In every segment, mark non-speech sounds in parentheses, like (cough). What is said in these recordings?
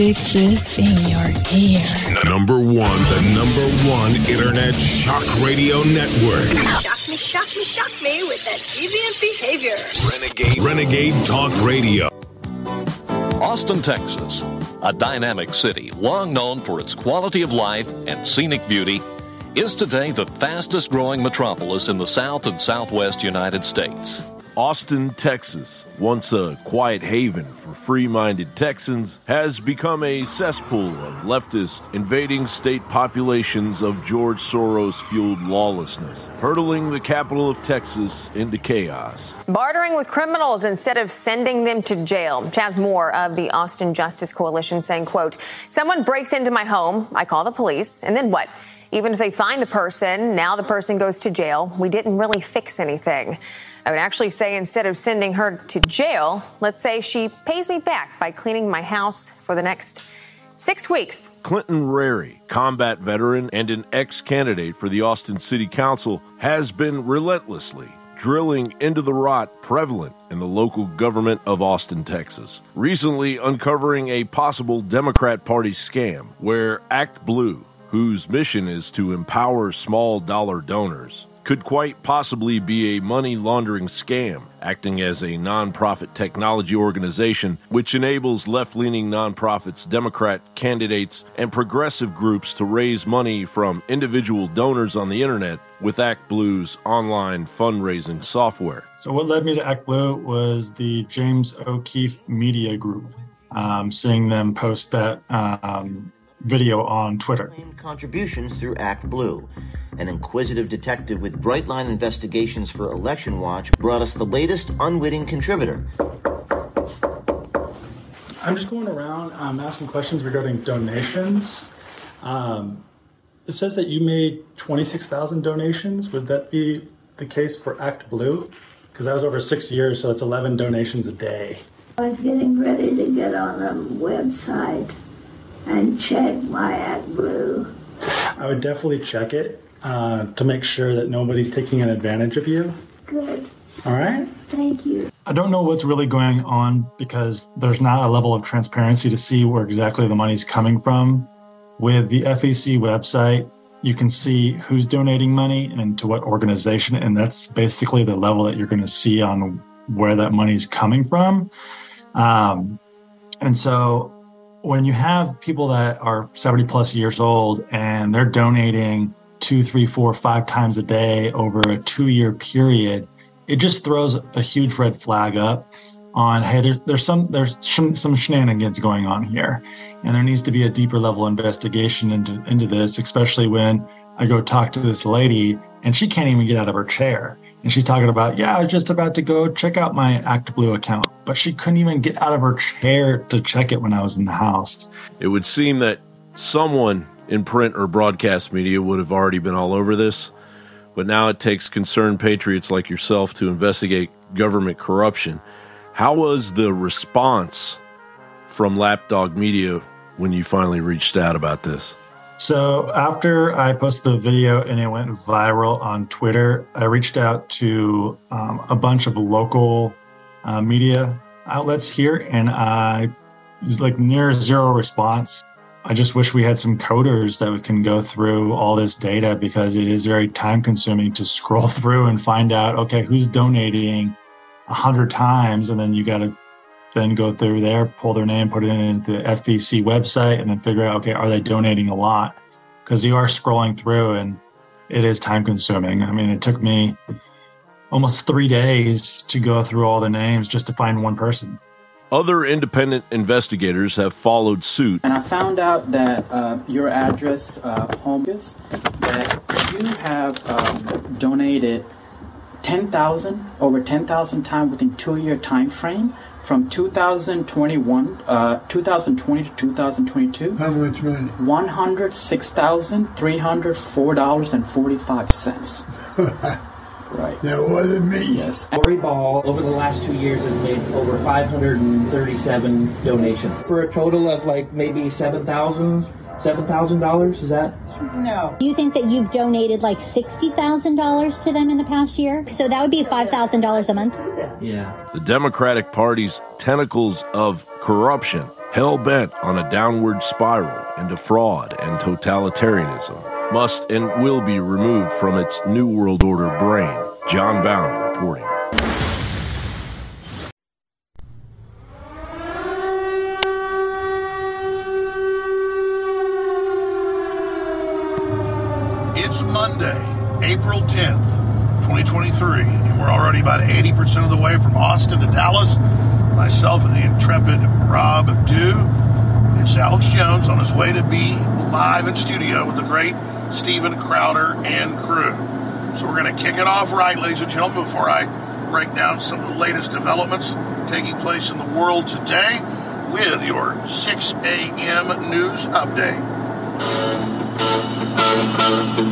Stick this in your ear. Number one, the number one internet shock radio network. Shock me, shock me, shock me with that deviant behavior. Renegade, Renegade Talk Radio. Austin, Texas, a dynamic city long known for its quality of life and scenic beauty, is today the fastest growing metropolis in the South and Southwest United States. Austin, Texas, once a quiet haven for free minded Texans, has become a cesspool of leftist invading state populations of George Soros fueled lawlessness, hurtling the capital of Texas into chaos. Bartering with criminals instead of sending them to jail. Chas Moore of the Austin Justice Coalition saying, quote, someone breaks into my home, I call the police, and then what? Even if they find the person, now the person goes to jail. We didn't really fix anything. I would actually say instead of sending her to jail, let's say she pays me back by cleaning my house for the next six weeks. Clinton Rary, combat veteran and an ex candidate for the Austin City Council, has been relentlessly drilling into the rot prevalent in the local government of Austin, Texas. Recently uncovering a possible Democrat Party scam where Act Blue, whose mission is to empower small dollar donors, could quite possibly be a money laundering scam, acting as a nonprofit technology organization which enables left leaning nonprofits, Democrat candidates, and progressive groups to raise money from individual donors on the internet with ActBlue's online fundraising software. So, what led me to ActBlue was the James O'Keefe Media Group, um, seeing them post that. Um, video on Twitter. Contributions through ActBlue. An inquisitive detective with Brightline Investigations for Election Watch brought us the latest unwitting contributor. I'm just going around um, asking questions regarding donations. Um, it says that you made 26,000 donations. Would that be the case for ActBlue? Because that was over six years, so it's 11 donations a day. I was getting ready to get on the website and check my ActBlue. I would definitely check it uh, to make sure that nobody's taking an advantage of you. Good. All right. Thank you. I don't know what's really going on because there's not a level of transparency to see where exactly the money's coming from. With the FEC website, you can see who's donating money and to what organization, and that's basically the level that you're going to see on where that money's coming from. Um, and so when you have people that are 70 plus years old and they're donating two, three, four, five times a day over a two year period, it just throws a huge red flag up on hey there, there's some there's some, some shenanigans going on here. And there needs to be a deeper level investigation into into this especially when i go talk to this lady and she can't even get out of her chair and she's talking about yeah i was just about to go check out my actblue account but she couldn't even get out of her chair to check it when i was in the house it would seem that someone in print or broadcast media would have already been all over this but now it takes concerned patriots like yourself to investigate government corruption how was the response from Lapdog Media when you finally reached out about this? So after I posted the video and it went viral on Twitter, I reached out to um, a bunch of local uh, media outlets here, and I was like near zero response. I just wish we had some coders that we can go through all this data because it is very time consuming to scroll (laughs) through and find out okay who's donating a hundred times, and then you got to then go through there, pull their name, put it in the FEC website, and then figure out okay, are they donating a lot? Because you are scrolling through, and it is time consuming. I mean, it took me almost three days to go through all the names just to find one person. Other independent investigators have followed suit. And I found out that uh, your address, uh, home is, that you have um, donated 10,000 over 10,000 times within two year time frame from 2021 uh, 2020 to 2022 how much money $106,304.45 (laughs) Right. That wasn't me. Yes. Lori Ball, over the last two years, has made over 537 donations for a total of like maybe 7,000 $7,000. Is that? No. Do you think that you've donated like $60,000 to them in the past year? So that would be $5,000 a month? Yeah. The Democratic Party's tentacles of corruption hell bent on a downward spiral into fraud and totalitarianism, must and will be removed from its New World Order brain. Jon Bowne reporting. It's Monday, April 10th, 2023, and we're already about 80% of the way from Austin to Dallas. Myself and the intrepid Rob Dew. It's Alex Jones on his way to be live in studio with the great Steven Crowder and crew. So we're going to kick it off right, ladies and gentlemen, before I break down some of the latest developments taking place in the world today with your 6 a.m. news update. Here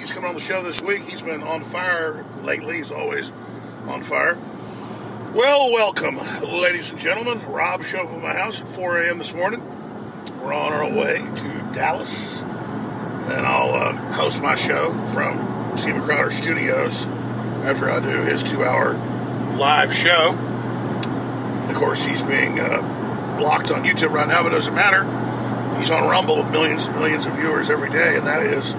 he's coming on the show this week. He's been on fire lately. He's always on fire. Well, welcome, ladies and gentlemen. Rob showed up at my house at 4 a.m. this morning. We're on our way to Dallas. And I'll uh, host my show from Steven Crowder Studios after I do his two hour live show. And of course, he's being uh, blocked on YouTube right now, but it doesn't matter. He's on Rumble with millions and millions of viewers every day, and that is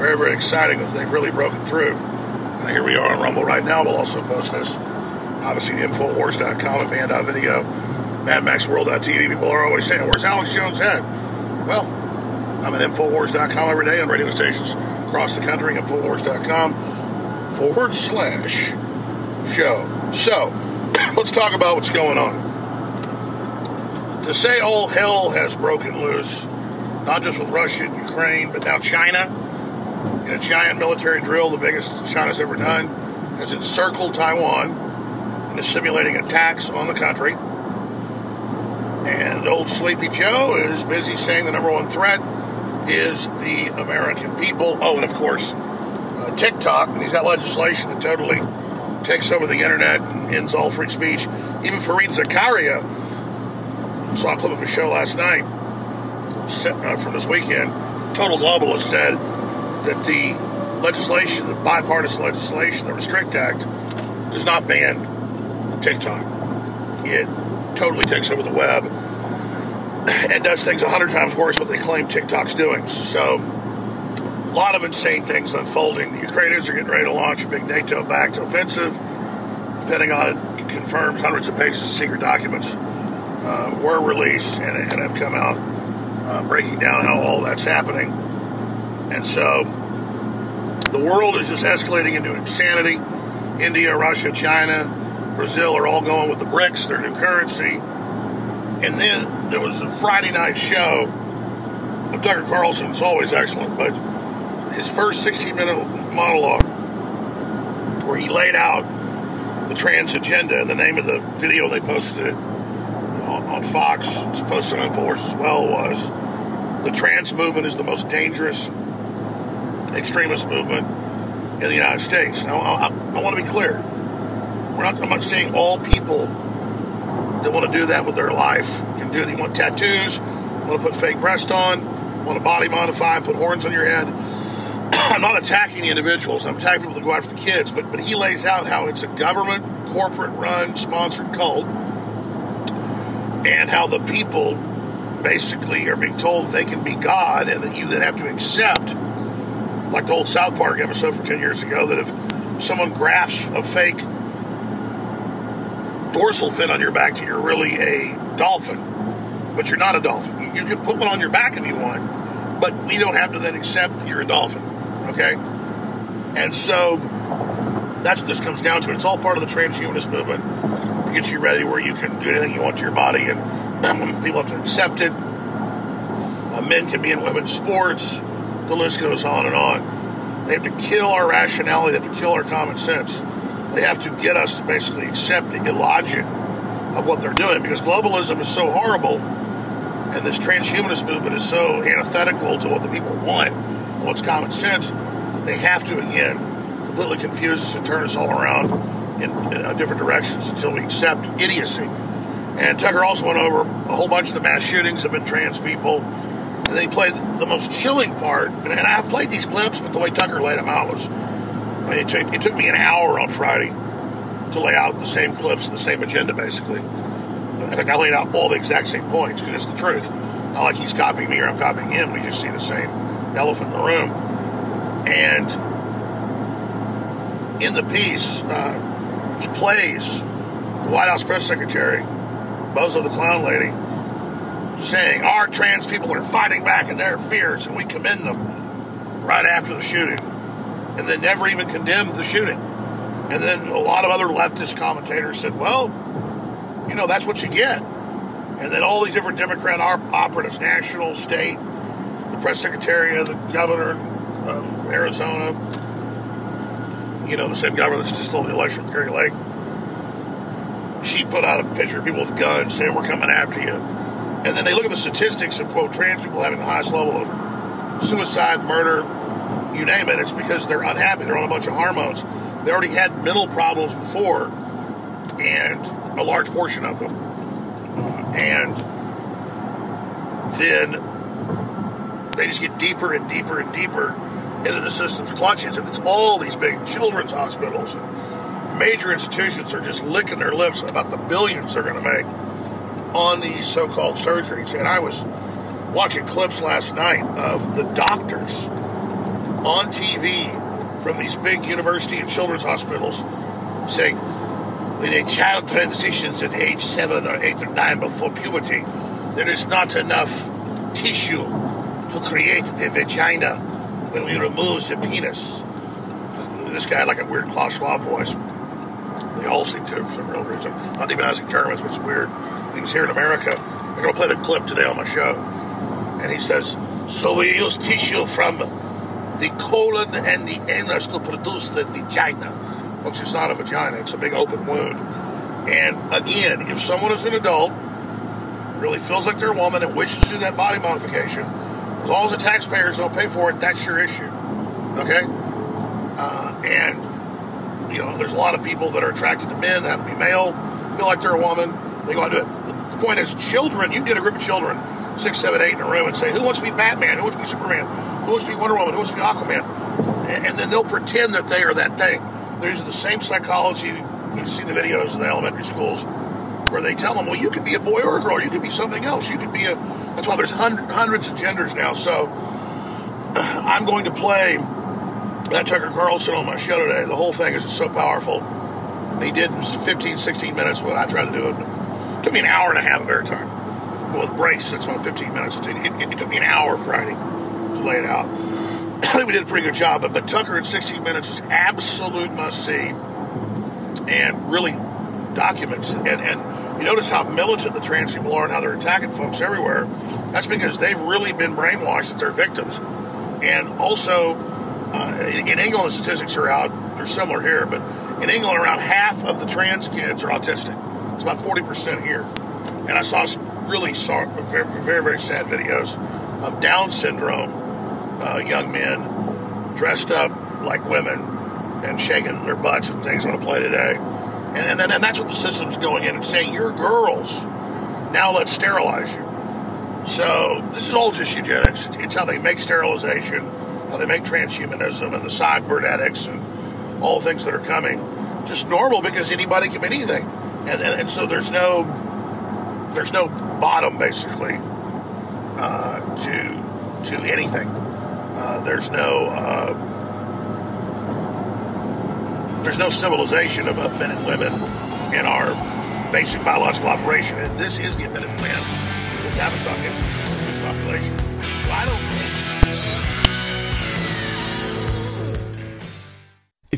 very, very exciting that they've really broken through. And here we are on Rumble right now. We'll also post this, obviously, Infowars.com and Banned.video, MadMaxWorld.tv. People are always saying, Where's Alex Jones at? Well, I'm at Infowars.com every day on radio stations across the country, Infowars.com forward slash show. So, (coughs) let's talk about what's going on. To say all hell has broken loose, not just with Russia and Ukraine, but now China, in a giant military drill, the biggest China's ever done, has encircled Taiwan and is simulating attacks on the country. And old Sleepy Joe is busy saying the number one threat is the American people. Oh, and of course, uh, TikTok, and he's got legislation that totally takes over the internet and ends all free speech. Even Fareed Zakaria saw a clip of a show last night uh, from this weekend. Total Globalist said that the legislation, the bipartisan legislation, the Restrict Act, does not ban TikTok. It totally takes over the web and does things a hundred times worse what they claim TikTok's doing. So, a lot of insane things unfolding. The Ukrainians are getting ready to launch a big NATO-backed offensive. Depending on it, confirms hundreds of pages of secret documents uh, were released and, and have come out uh, breaking down how all that's happening. And so the world is just escalating into insanity. India, Russia, China, Brazil are all going with the BRICS, their new currency. And then there was a Friday night show of Tucker Carlson. It's always excellent, but his first 16 minute monologue where he laid out the trans agenda and the name of the video they posted it on, on Fox, it's posted on Force as well, was the trans movement is the most dangerous extremist movement in the United States. Now, I, I want to be clear. We're not, I'm not saying all people that want to do that with their life can do it. You want tattoos, want to put fake breast on, want to body modify and put horns on your head. (clears throat) I'm not attacking the individuals. I'm attacking people that go after the kids. But but he lays out how it's a government, corporate run, sponsored cult, and how the people basically are being told they can be God, and that you then have to accept, like the old South Park episode from ten years ago, that if someone grafts a fake dorsal fin on your back till you're really a dolphin. But you're not a dolphin. You, can put one on your back if you want, but we don't have to then accept that you're a dolphin. Okay? And so that's what this comes down to. It's all part of the transhumanist movement to get you ready where you can do anything you want to your body, and (clears throat) people have to accept it. Uh, men can be in women's sports. The list goes on and on. They have to kill our rationality. They have to kill our common sense. They have to get us to basically accept the illogic of what they're doing because globalism is so horrible and this transhumanist movement is so antithetical to what the people want and what's common sense that they have to, again, completely confuse us and turn us all around in, in uh, different directions until we accept idiocy. And Tucker also went over a whole bunch of the mass shootings have been trans people. He played the most chilling part. And, I've played these clips, but the way Tucker laid them out was, I mean, it took, it took me an hour on Friday to lay out the same clips and the same agenda, basically. In fact, I laid out all the exact same points because it's the truth. Not like he's copying me or I'm copying him. We just see the same elephant in the room. And in the piece, uh, he plays the White House press secretary, Bozo the Clown Lady, saying our trans people are fighting back and they're fierce and we commend them right after the shooting. And then never even condemned the shooting. And then a lot of other leftist commentators said, well, you know, that's what you get. And then all these different Democrat operatives, national, state, the press secretary, of the governor of um, Arizona, you know, the same governor that's just stole the election Kari Lake. She put out a picture of people with guns saying, we're coming after you. And then they look at the statistics of, quote, trans people having the highest level of suicide, murder, you name it. It's because they're unhappy. They're on a bunch of hormones. They already had mental problems before, and a large portion of them. Uh, and then they just get deeper and deeper and deeper into the system's clutches. And it's all these big children's hospitals and major institutions are just licking their lips about the billions they're going to make on these so called surgeries. And I was watching clips last night of the doctors on TV from these big university and children's hospitals saying when a child transitions at age seven or eight or nine before puberty, there is not enough tissue to create the vagina when we remove the penis. This guy had like a weird Klaus Schwab voice. They all seem to for some real reason. Not demonizing Germans, but it's weird. He was here in America. I'm going to play the clip today on my show. And he says, So we use tissue from the colon and the anus to produce the vagina. Which is not a vagina, it's a big open wound. And again, if someone is an adult, really feels like they're a woman and wishes to do that body modification, as long as the taxpayers don't pay for it, that's your issue. Okay? Uh, and, you know, there's a lot of people that are attracted to men that have to be male, feel like they're a woman, they go do it. The point is, children, you can get a group of children, six, seven, eight in a room, and say, who wants to be Batman? Who wants to be Superman? Who wants to be Wonder Woman? Who wants to be Aquaman? And, and then they'll pretend that they are that thing. They're using the same psychology. You've seen the videos in the elementary schools where they tell them, well, you could be a boy or a girl. You could be something else. You could be a. That's why there's hundred, hundreds of genders now. So (clears throat) I'm going to play that Tucker Carlson on my show today. The whole thing is so powerful. And he did in 15, 16 minutes what I tried to do. It it took me an hour and a half of airtime. With breaks, that's about 15 minutes. It, it, it took me an hour Friday to lay it out. (clears throat) I think we did a pretty good job, but, but Tucker in 16 minutes is absolute must see and really documents. And, and you notice how militant the trans people are and how they're attacking folks everywhere. That's because they've really been brainwashed that they're victims. And also, uh, in, England, the statistics are out. They're similar here, but in England, around half of the trans kids are autistic. It's about 40% here. And I saw some really sorry, very, very, very sad videos of Down syndrome uh, young men dressed up like women and shaking their butts and things on a play today. And, and, and that's what the system's going in and saying, you're girls. Now let's sterilize you. So this is all just eugenics. It's how they make sterilization, they make transhumanism and the cybernetics and all things that are coming. Just normal because anybody can be anything. And, and, and so there's no there's no bottom basically uh, to to anything. Uh, there's no uh, there's no civilization of, men and women in our basic biological operation. And this is the amended plan the Tavistock Institute population. So I don't.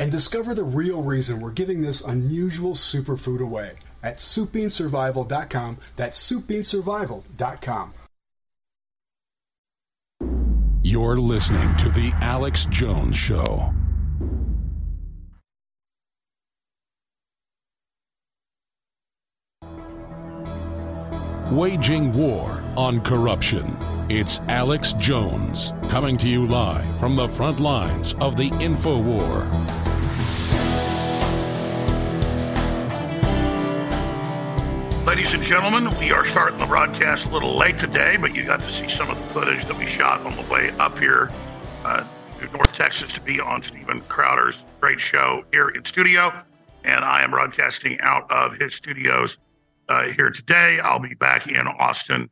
and discover the real reason we're giving this unusual superfood away at soupbeansurvival.com. That's soupbeansurvival.com. You're listening to The Alex Jones Show. Waging war on corruption. It's Alex Jones coming to you live from the front lines of the info war. Ladies and gentlemen, we are starting the broadcast a little late today, but you got to see some of the footage that we shot on the way up here uh, to North Texas to be on Steven Crowder's great show here in studio. And I am broadcasting out of his studios uh, here today. I'll be back in Austin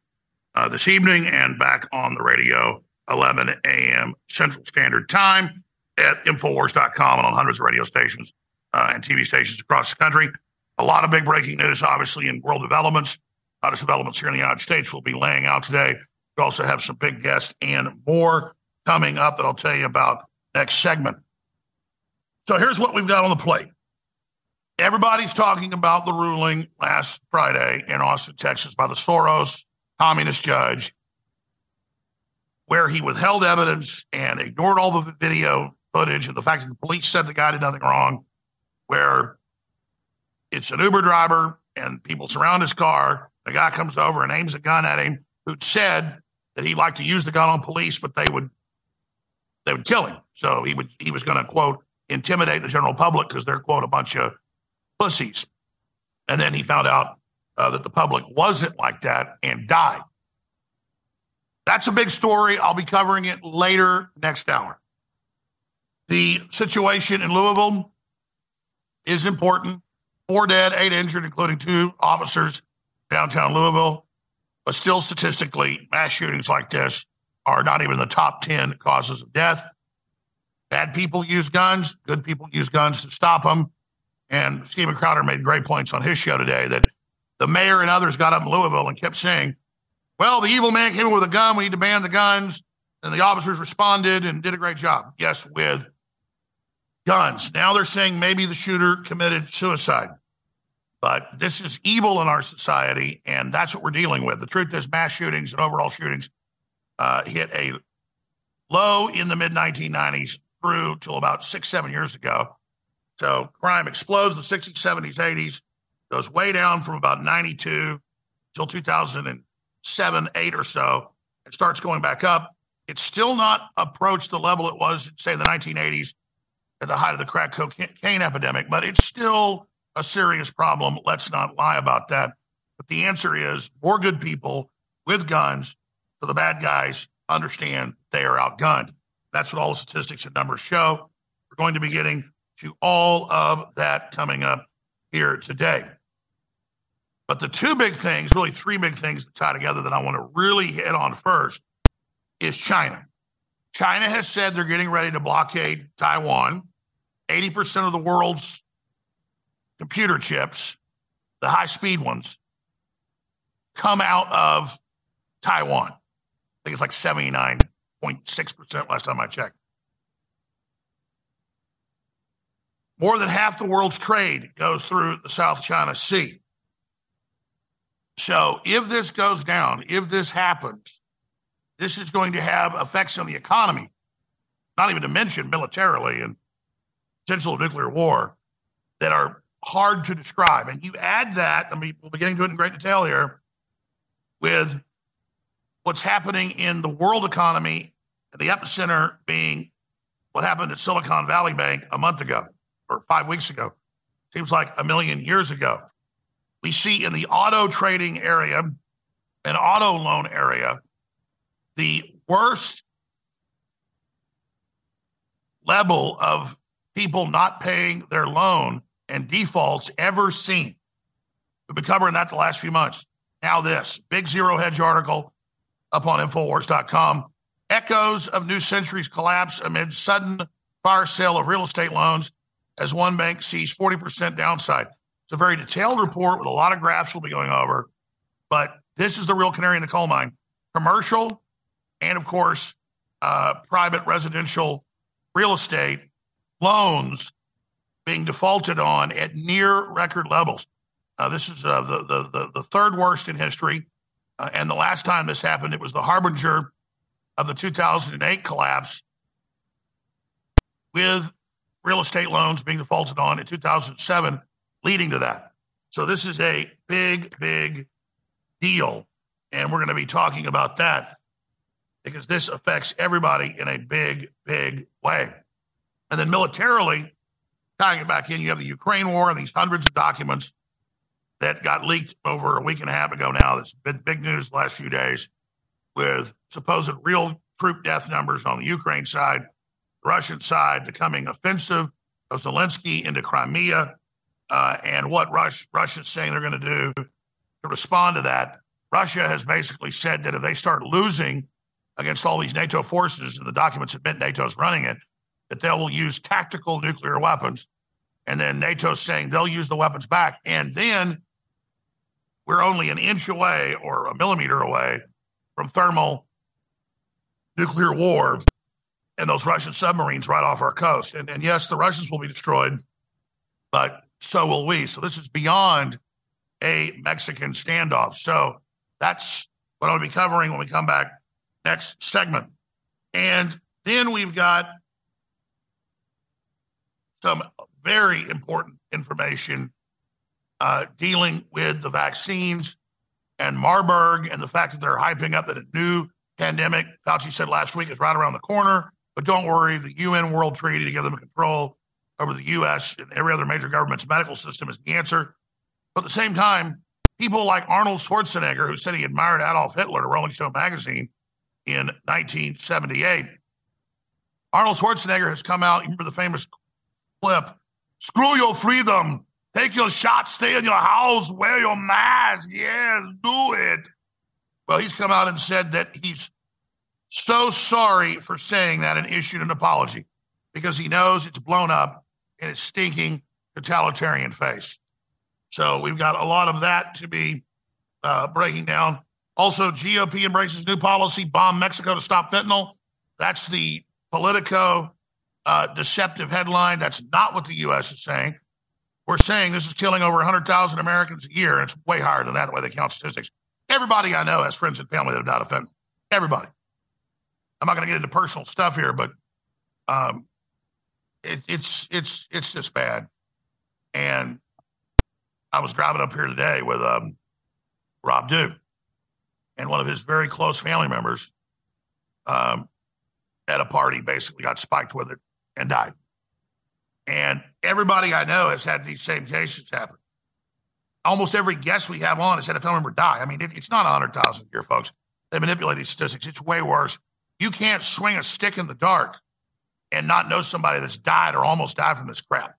uh, this evening and back on the radio 11 a.m. Central Standard Time at Infowars.com and on hundreds of radio stations uh, and TV stations across the country. A lot of big breaking news, obviously, in world developments. Hottest developments here in the United States we'll be laying out today. We also have some big guests and more coming up that I'll tell you about next segment. So here's what we've got on the plate. Everybody's talking about the ruling last Friday in Austin, Texas, by the Soros communist judge, where he withheld evidence and ignored all the video footage and the fact that the police said the guy did nothing wrong, where it's an Uber driver and people surround his car. The guy comes over and aims a gun at him, who said that he'd like to use the gun on police, but they would they would kill him. So he would he was going to quote intimidate the general public because they're quote a bunch of pussies. And then he found out uh, that the public wasn't like that and died. That's a big story. I'll be covering it later next hour. The situation in Louisville is important. Four dead, eight injured, including two officers downtown Louisville. But still, statistically, mass shootings like this are not even the top 10 causes of death. Bad people use guns, good people use guns to stop them. And Steven Crowder made great points on his show today that the mayor and others got up in Louisville and kept saying, well, the evil man came in with a gun. We need to ban the guns. And the officers responded and did a great job. Yes, with guns. Now they're saying maybe the shooter committed suicide. But this is evil in our society, and that's what we're dealing with. The truth is, mass shootings and overall shootings uh, hit a low in the mid 1990s through till about six, seven years ago. So crime explodes the 60s, 70s, 80s, goes way down from about 92 till 2007, 8 or so, and starts going back up. It's still not approached the level it was, say, in the 1980s at the height of the crack cocaine epidemic, but it's still a serious problem. Let's not lie about that. But the answer is more good people with guns, so the bad guys understand they are outgunned. That's what all the statistics and numbers show. We're going to be getting to all of that coming up here today. But the two big things, really three big things that tie together that I want to really hit on first is China. China has said they're getting ready to blockade Taiwan. 80% of the world's computer chips, the high speed ones, come out of Taiwan. I think it's like 79.6% last time I checked. More than half the world's trade goes through the South China Sea. So if this goes down, if this happens, this is going to have effects on the economy, not even to mention militarily and potential nuclear war that are hard to describe. And you add that, I mean, we'll be getting to it in great detail here, with what's happening in the world economy, and the epicenter being what happened at Silicon Valley Bank a month ago or five weeks ago. Seems like a million years ago. We see in the auto trading area and auto loan area the worst level of people not paying their loan and defaults ever seen. We've been covering that the last few months. Now, this big zero hedge article up on Infowars.com. Echoes of New Century's collapse amid sudden fire sale of real estate loans as one bank sees 40% downside. It's a very detailed report with a lot of graphs we'll be going over, but this is the real canary in the coal mine. Commercial and, of course, uh, private residential real estate loans being defaulted on at near record levels. Uh, this is uh, the, the, the, the, third worst in history. Uh, and the last time this happened, it was the harbinger of the 2008 collapse with real estate loans being defaulted on in 2007 leading to that. So this is a big, big deal. And we're going to be talking about that because this affects everybody in a big, big way. And then militarily, tying it back in, you have the Ukraine war and these hundreds of documents that got leaked over a week and a half ago now. That's been big news the last few days with supposed real troop death numbers on the Ukraine side, the Russian side, the coming offensive of Zelensky into Crimea, uh, and what Rush, Russia's saying they're going to do to respond to that. Russia has basically said that if they start losing against all these NATO forces, and the documents admit NATO's running it, that they will use tactical nuclear weapons. And then NATO's saying they'll use the weapons back. And then we're only an inch away or a millimeter away from thermal nuclear war and those Russian submarines right off our coast. And, and yes, the Russians will be destroyed, but so will we. So this is beyond a Mexican standoff. So that's what I'll be covering when we come back next segment. And then we've got some very important information uh, dealing with the vaccines and Marburg and the fact that they're hyping up that a new pandemic, Fauci said last week, is right around the corner. But don't worry, the UN World Treaty to give them control over the U.S. and every other major government's medical system is the answer. But at the same time, people like Arnold Schwarzenegger, who said he admired Adolf Hitler to Rolling Stone magazine in 1978, Arnold Schwarzenegger has come out. Remember the famous screw your freedom, take your shot, stay in your house, wear your mask. Yes, do it. Well, he's come out and said that he's so sorry for saying that and issued an apology because he knows it's blown up in its stinking totalitarian face. So we've got a lot of that to be uh, breaking down. Also, GOP embraces new policy, bomb Mexico to stop fentanyl. That's the Politico uh, deceptive headline. That's not what the U.S. is saying. We're saying this is killing over 100,000 Americans a year, and it's way higher than that, the way they count statistics. Everybody I know has friends and family that have died of fentanyl. Everybody. I'm not going to get into personal stuff here, but um, it, it's it's it's just bad. And I was driving up here today with um, Rob Dew, and one of his very close family members um, at a party basically got spiked with it and died. And everybody I know has had these same cases happen. Almost every guest we have on has had a family member die. I mean, it, it's not 100,000 here, folks. They manipulate these statistics. It's way worse. You can't swing a stick in the dark and not know somebody that's died or almost died from this crap.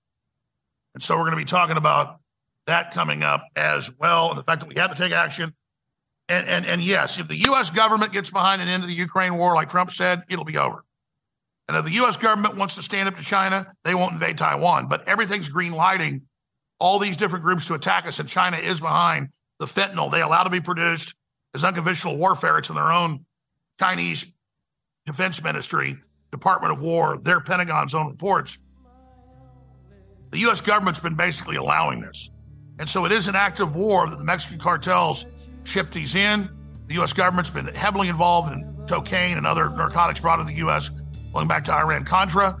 And so we're going to be talking about that coming up as well, and the fact that we have to take action. And, and, and yes, if the U.S. government gets behind an end of the Ukraine war, like Trump said, it'll be over. And if the U.S. government wants to stand up to China, they won't invade Taiwan. But everything's green lighting all these different groups to attack us, and China is behind the fentanyl they allow to be produced as unconventional warfare. It's in their own Chinese defense ministry, Department of War, their Pentagon's own reports. The U.S. government's been basically allowing this. And so it is an act of war that the Mexican cartels ship these in. The U.S. government's been heavily involved in cocaine and other narcotics brought to the U.S. going back to Iran Contra.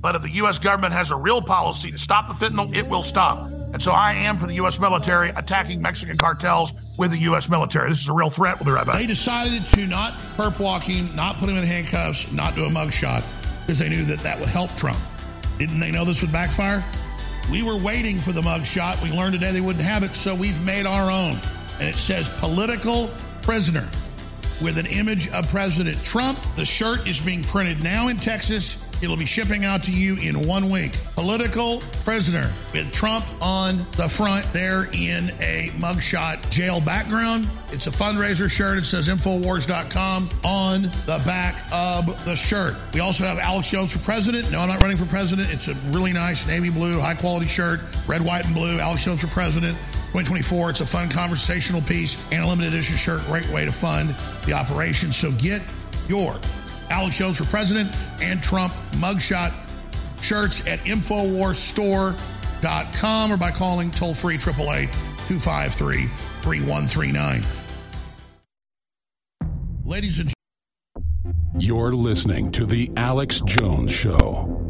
But if the U.S. government has a real policy to stop the fentanyl, it will stop. And so I am for the U.S. military attacking Mexican cartels with the U.S. military. This is a real threat. We'll be right back. They decided to not perp walk him, not put him in handcuffs, not do a mugshot because they knew that that would help Trump. Didn't they know this would backfire? We were waiting for the mugshot. We learned today they wouldn't have it, so we've made our own. And it says political prisoner with an image of President Trump. The shirt is being printed now in Texas. It'll be shipping out to you in one week. Political prisoner with Trump on the front there in a mugshot jail background. It's a fundraiser shirt. It says Infowars.com on the back of the shirt. We also have Alex Jones for president. No, I'm not running for president. It's a really nice navy blue, high quality shirt, red, white, and blue. Alex Jones for president. 2024. It's a fun conversational piece and a limited edition shirt. Great way to fund the operation. So get your Alex Jones for president and Trump mugshot shirts at InfoWarsStore.com or by calling toll free 888 253 3139. Ladies and gentlemen, You're listening to The Alex Jones Show.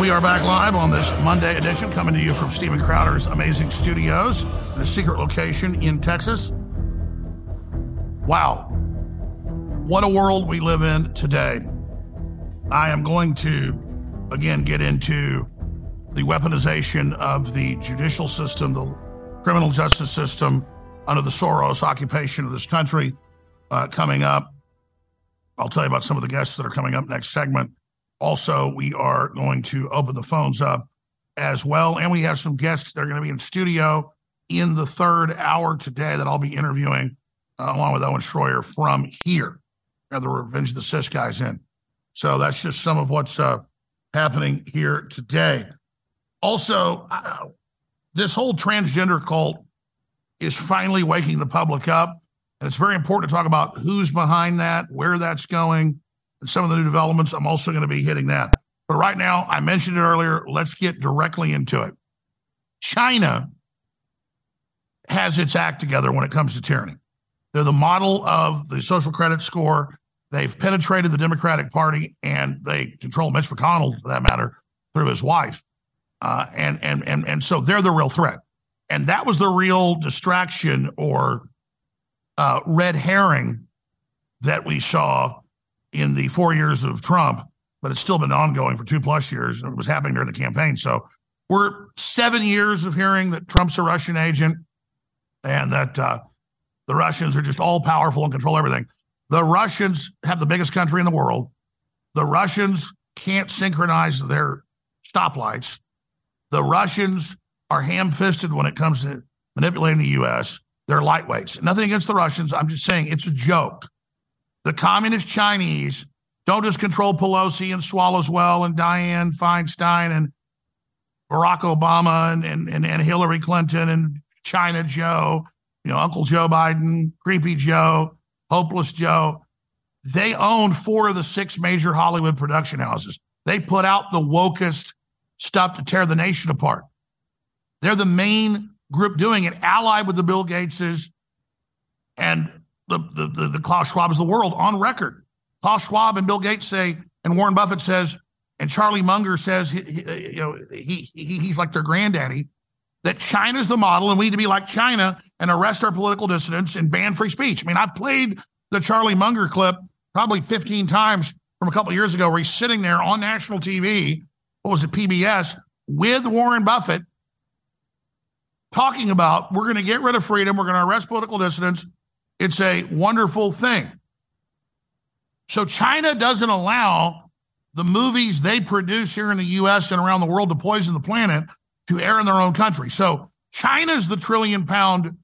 We are back live on this Monday edition, coming to you from Steven Crowder's amazing studios, the secret location in Texas. Wow. What a world we live in today. I am going to, again, get into the weaponization of the judicial system, the criminal justice system under the Soros occupation of this country uh, coming up. I'll tell you about some of the guests that are coming up next segment. Also, we are going to open the phones up as well. And we have some guests that are going to be in studio in the third hour today that I'll be interviewing uh, along with Owen Schroyer from here. Have the Revenge of the Cis guys in. So that's just some of what's uh, happening here today. Also, uh, this whole transgender cult is finally waking the public up. And it's very important to talk about who's behind that, where that's going, some of the new developments. I'm also going to be hitting that. But right now, I mentioned it earlier. Let's get directly into it. China has its act together when it comes to tyranny. They're the model of the social credit score. They've penetrated the Democratic Party and they control Mitch McConnell, for that matter, through his wife. Uh, and and and and so they're the real threat. And that was the real distraction or uh, red herring that we saw in the four years of Trump, but it's still been ongoing for two plus years. And it was happening during the campaign. So we're seven years of hearing that Trump's a Russian agent and that uh, the Russians are just all powerful and control everything. The Russians have the biggest country in the world. The Russians can't synchronize their stoplights. The Russians are ham fisted when it comes to manipulating the U.S. They're lightweights. Nothing against the Russians. I'm just saying it's a joke. The communist Chinese don't just control Pelosi and Swallowswell and Dianne Feinstein and Barack Obama and, and, and, and Hillary Clinton and China Joe, you know, Uncle Joe Biden, Creepy Joe, Hopeless Joe. they own four of the six major Hollywood production houses. They put out the wokest stuff to tear the nation apart. They're the main group doing it, allied with the Bill Gateses and the, the, the, the Klaus Schwabs of the world on record. Klaus Schwab and Bill Gates say, and Warren Buffett says, and Charlie Munger says, he, he, uh, you know, he, he he's like their granddaddy, that China's the model and we need to be like China and arrest our political dissidents and ban free speech. I mean, I played the Charlie Munger clip probably 15 times from a couple years ago where he's sitting there on national TV, what was it, PBS, with Warren Buffett talking about we're going to get rid of freedom, we're going to arrest political dissidents. It's a wonderful thing. So China doesn't allow the movies they produce here in the US and around the world to poison the planet to air in their own country. So China's the trillion pound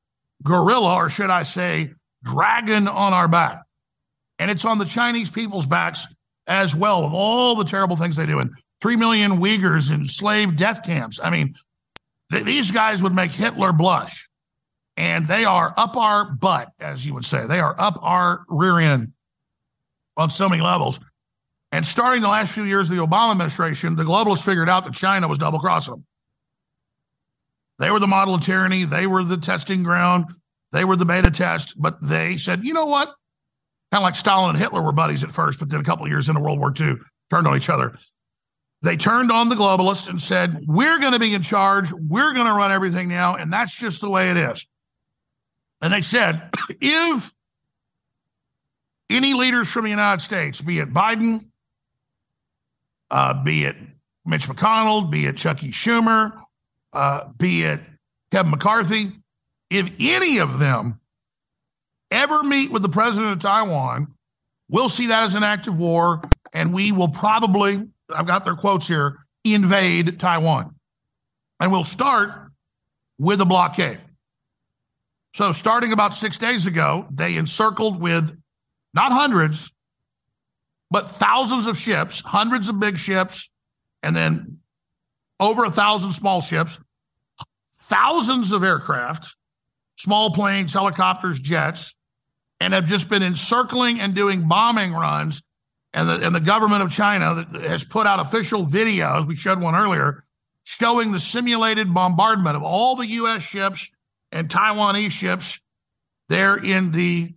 gorilla, or should I say, dragon on our back. And it's on the Chinese people's backs as well, with all the terrible things they do. And three million Uyghurs in slave death camps. I mean, th- these guys would make Hitler blush. And they are up our butt, as you would say. They are up our rear end on so many levels. And starting the last few years of the Obama administration, the globalists figured out that China was double crossing them. They were the model of tyranny. They were the testing ground. They were the beta test. But they said, you know what? Kind of like Stalin and Hitler were buddies at first, but then a couple of years into World War II, turned on each other. They turned on the globalists and said, we're going to be in charge. We're going to run everything now. And that's just the way it is. And they said, (clears throat) if any leaders from the United States, be it Biden, uh, be it Mitch McConnell, be it Chucky Schumer, uh, be it Kevin McCarthy, if any of them ever meet with the president of Taiwan, we'll see that as an act of war, and we will probably, I've got their quotes here, invade Taiwan. And we'll start with a blockade. So, starting about six days ago, they encircled with not hundreds, but thousands of ships, hundreds of big ships, and then over a thousand small ships, thousands of aircraft, small planes, helicopters, jets, and have just been encircling and doing bombing runs. And the, and the government of China has put out official videos, we showed one earlier, showing the simulated bombardment of all the U.S. ships and Taiwanese ships there in the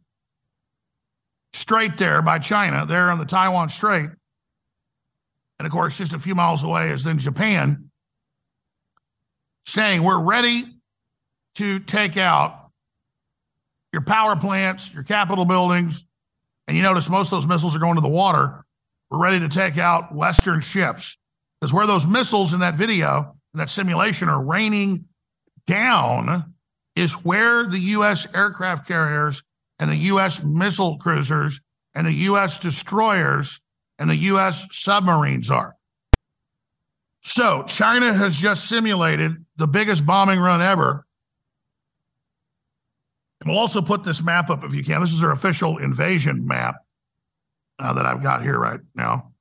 strait there by China, there on the Taiwan Strait. And of course, just a few miles away is then Japan, saying we're ready to take out your power plants, your capital buildings. And you notice most of those missiles are going to the water. We're ready to take out Western ships. Because where those missiles in that video, in that simulation, are raining down is where the U.S. aircraft carriers and the U.S. missile cruisers and the U.S. destroyers and the U.S. submarines are. So China has just simulated the biggest bombing run ever. And we'll also put this map up if you can. This is their official invasion map uh, that I've got here right now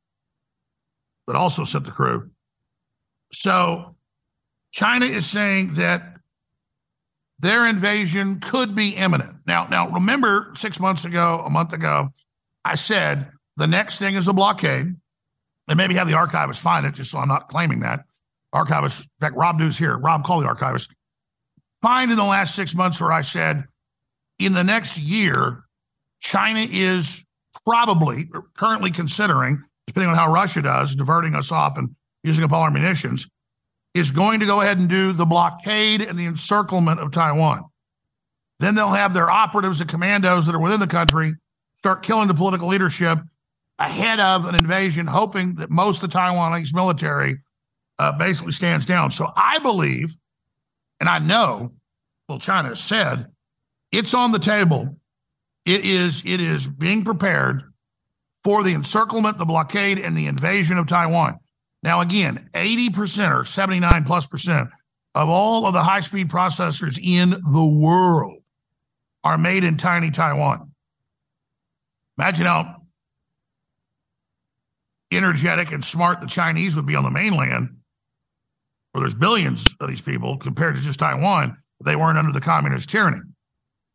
that also sent the crew. So China is saying that their invasion could be imminent. Now, now remember six months ago, a month ago, I said the next thing is a blockade. And maybe have the archivist find it, just so I'm not claiming that. Archivist, in fact, Rob News here. Rob, call the archivist. Find in the last six months where I said in the next year, China is probably currently considering, depending on how Russia does, diverting us off and using up all our munitions, is going to go ahead and do the blockade and the encirclement of Taiwan. Then they'll have their operatives and commandos that are within the country start killing the political leadership ahead of an invasion, hoping that most of the Taiwanese military uh, basically stands down. So I believe, and I know, well, China has said it's on the table. It is it is being prepared for the encirclement, the blockade, and the invasion of Taiwan. Now, again, 80% or 79 plus percent of all of the high speed processors in the world are made in tiny Taiwan. Imagine how energetic and smart the Chinese would be on the mainland, where there's billions of these people compared to just Taiwan. They weren't under the communist tyranny.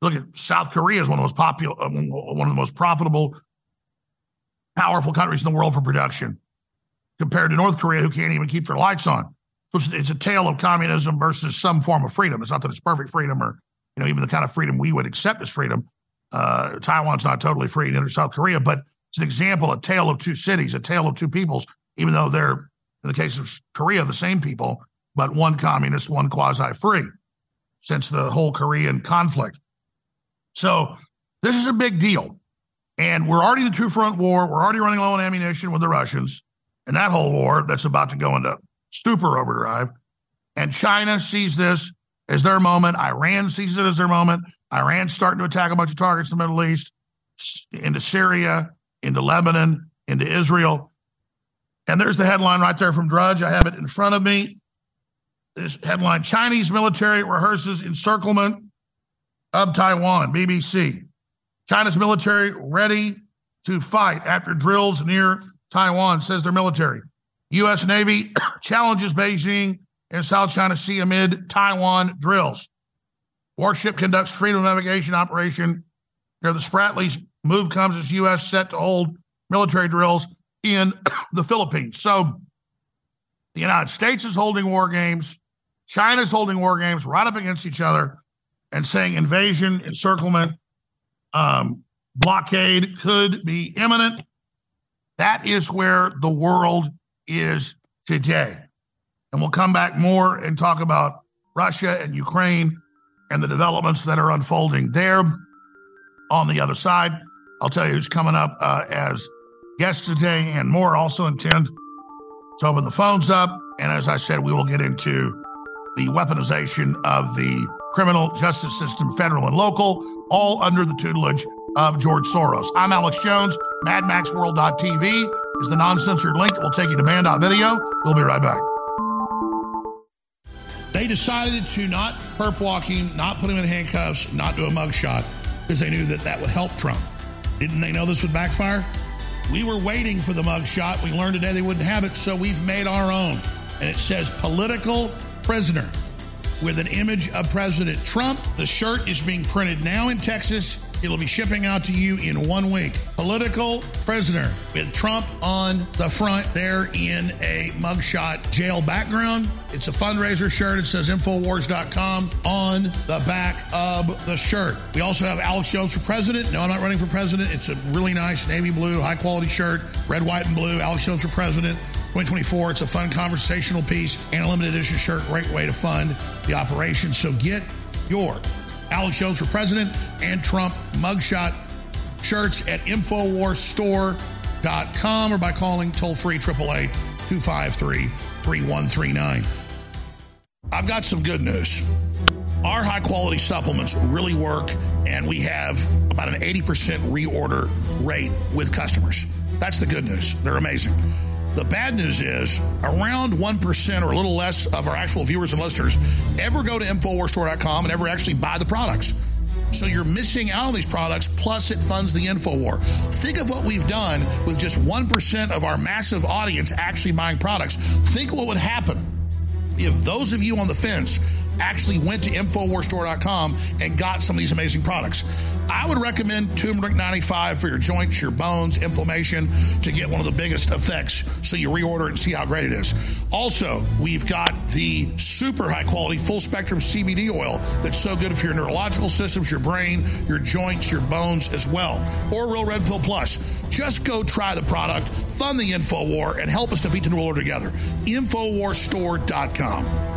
Look at South Korea is one of the most popular, uh, one of the most profitable powerful countries in the world for production compared to North Korea, who can't even keep their lights on. So it's, it's a tale of communism versus some form of freedom. It's not that it's perfect freedom or, you know, even the kind of freedom we would accept as freedom. Uh, Taiwan's not totally free, neither South Korea, but it's an example, a tale of two cities, a tale of two peoples, even though they're, in the case of Korea, the same people, but one communist, one quasi free since the whole Korean conflict. So this is a big deal. And we're already in a two front war. We're already running low on ammunition with the Russians and that whole war that's about to go into super overdrive. And China sees this as their moment. Iran sees it as their moment. Iran's starting to attack a bunch of targets in the Middle East, into Syria, into Lebanon, into Israel. And there's the headline right there from Drudge. I have it in front of me. This headline Chinese military rehearses encirclement of Taiwan, BBC. China's military ready to fight after drills near Taiwan, says their military. U.S. Navy (coughs) challenges Beijing in South China Sea amid Taiwan drills. Warship conducts freedom navigation operation near the Spratlys. Move comes as U.S. set to hold military drills in (coughs) the Philippines. So the United States is holding war games. China's holding war games right up against each other and saying invasion, encirclement, um, blockade could be imminent. That is where the world is today. And we'll come back more and talk about Russia and Ukraine and the developments that are unfolding there. On the other side, I'll tell you who's coming up uh, as guests today and more. Also intend to open the phones up. And as I said, we will get into the weaponization of the criminal justice system, federal and local, all under the tutelage of George Soros. I'm Alex Jones. MadMaxWorld.tv is the non censored link that will take you to Banned.video. We'll be right back. They decided to not perp walk him, not put him in handcuffs, not do a mugshot because they knew that that would help Trump. Didn't they know this would backfire? We were waiting for the mugshot. We learned today they wouldn't have it, so we've made our own. And it says political prisoner with an image of President Trump. The shirt is being printed now in Texas. It'll be shipping out to you in one week. Political prisoner with Trump on the front there in a mugshot jail background. It's a fundraiser shirt. It says Infowars.com on the back of the shirt. We also have Alex Jones for president. No, I'm not running for president. It's a really nice navy blue, high quality shirt, red, white, and blue. Alex Jones for president. 2024. It's a fun conversational piece and a limited edition shirt. Great way to fund the operation. So get your Alex Jones for president and Trump mugshot shirts at InfoWarsStore.com or by calling toll free 888 253 3139. I've got some good news. Our high quality supplements really work, and we have about an 80% reorder rate with customers. That's the good news. They're amazing. The bad news is around 1% or a little less of our actual viewers and listeners ever go to InfoWarsStore.com and ever actually buy the products. So you're missing out on these products, plus it funds the InfoWar. Think of what we've done with just 1% of our massive audience actually buying products. Think what would happen if those of you on the fence actually went to InfoWarsStore.com and got some of these amazing products. I would recommend turmeric 95 for your joints, your bones, inflammation to get one of the biggest effects so you reorder and see how great it is. Also, we've got the super high quality full spectrum CBD oil that's so good for your neurological systems, your brain, your joints, your bones as well. Or Real Red Pill Plus. Just go try the product, fund the InfoWar, and help us defeat the New Order together. InfoWarsStore.com.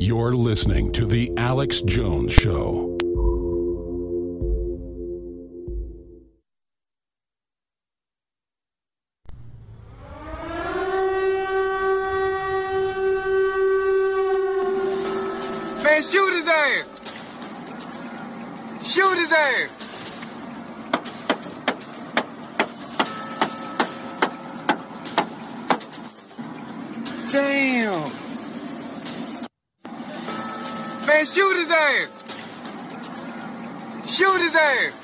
You're listening to The Alex Jones Show. Man, shoot his ass! Shoot his ass! Damn! Man, shoot his ass! Shoot his ass!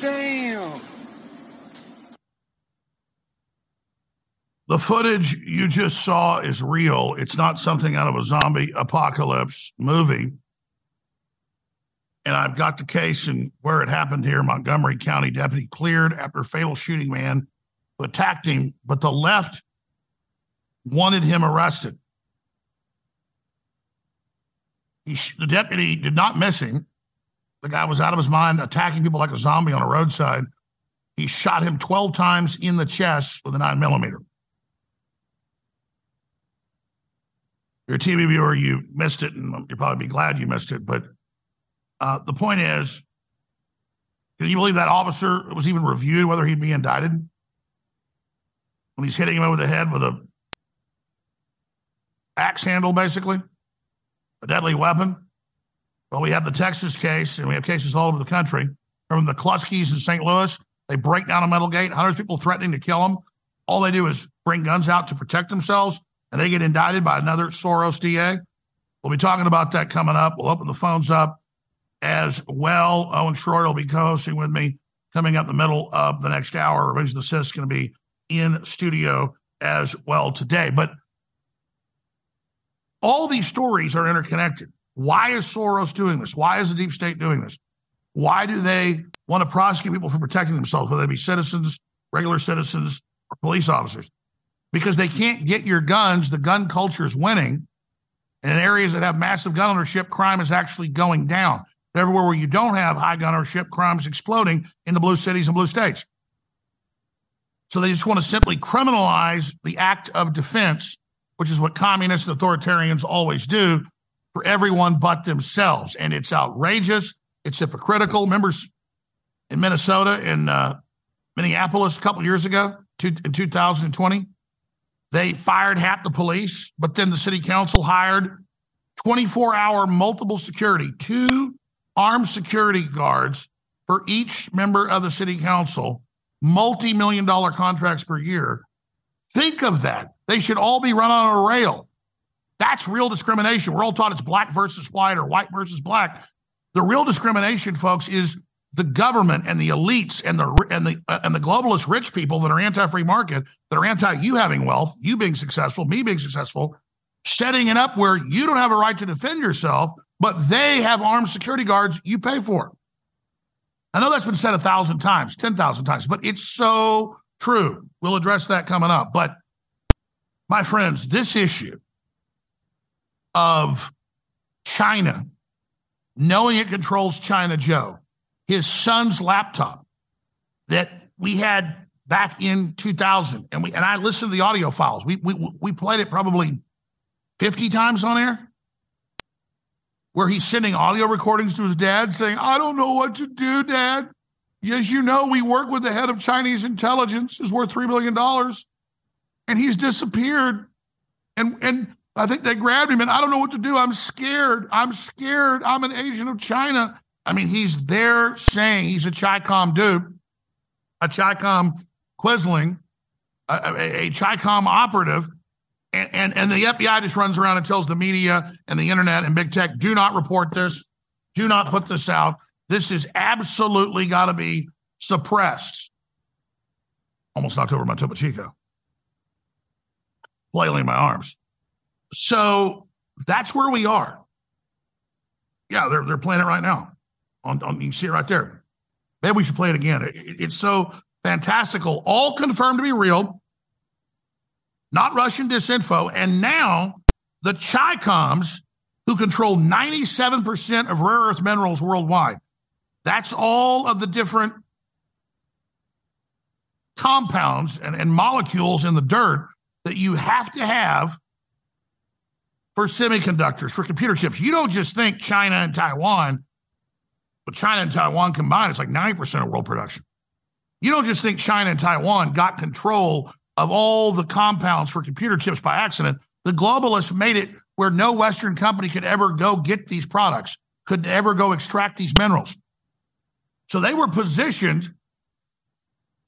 Damn! The footage you just saw is real. It's not something out of a zombie apocalypse movie. And I've got the case and where it happened here. Montgomery County deputy cleared after fatal shooting man attacked him, but the left wanted him arrested. He, the deputy did not miss him. The guy was out of his mind, attacking people like a zombie on a roadside. He shot him 12 times in the chest with a nine millimeter. You're a TV viewer, you missed it, and you'll probably be glad you missed it. But uh, the point is, can you believe that officer was even reviewed whether he'd be indicted? When he's hitting him over the head with a axe handle, basically, a deadly weapon. Well, we have the Texas case, and we have cases all over the country. From the McCloskeys in St. Louis, they break down a metal gate, hundreds of people threatening to kill them. All they do is bring guns out to protect themselves, and they get indicted by another Soros DA. We'll be talking about that coming up. We'll open the phones up as well. Owen Shroyer will be co-hosting with me coming up the middle of the next hour. Revenge the Sith is going to be in studio as well today. But all these stories are interconnected. Why is Soros doing this? Why is the deep state doing this? Why do they want to prosecute people for protecting themselves, whether they be citizens, regular citizens, or police officers? Because they can't get your guns. The gun culture is winning. And in areas that have massive gun ownership, crime is actually going down. Everywhere where you don't have high gun ownership, crime is exploding in the blue cities and blue states. So they just want to simply criminalize the act of defense, which is what communists and authoritarians always do for everyone but themselves. And it's outrageous. It's hypocritical. Members in Minnesota, in uh, Minneapolis a couple years ago, two, in 2020, they fired half the police, but then the city council hired 24 hour multiple security, two armed security guards for each member of the city council, multi million dollar contracts per year. Think of that. They should all be run on a rail. That's real discrimination. We're all taught it's black versus white or white versus black. The real discrimination, folks, is the government and the elites and the and the uh, and the globalist rich people that are anti-free market, that are anti you having wealth, you being successful, me being successful, setting it up where you don't have a right to defend yourself, but they have armed security guards you pay for. I know that's been said a thousand times, ten thousand times, but it's so true. We'll address that coming up. But my friends, this issue of China knowing it controls China Joe, his son's laptop that we had back in 2000 and we and I listened to the audio files. We we we played it probably 50 times on air where he's sending audio recordings to his dad saying, "I don't know what to do, dad. As you know, we work with the head of Chinese intelligence is worth 3 billion dollars and he's disappeared." And and I think they grabbed him and I don't know what to do. I'm scared. I'm scared. I'm an agent of China. I mean, he's there saying he's a CHICOM dude, a CHICOM quisling, a, a, a CHICOM operative. And, and, and the FBI just runs around and tells the media and the internet and big tech, do not report this. Do not put this out. This is absolutely got to be suppressed. Almost knocked over my Topo Chico. Flailing my arms. So that's where we are. Yeah, they're they're playing it right now. On, on you see it right there. Maybe we should play it again. It, it, it's so fantastical, all confirmed to be real, not Russian disinfo. And now the Chicoms, who control 97% of rare earth minerals worldwide, that's all of the different compounds and, and molecules in the dirt that you have to have for semiconductors, for computer chips. You don't just think China and Taiwan, but China and Taiwan combined, it's like 90% of world production. You don't just think China and Taiwan got control of all the compounds for computer chips by accident. The globalists made it where no Western company could ever go get these products, could ever go extract these minerals. So they were positioned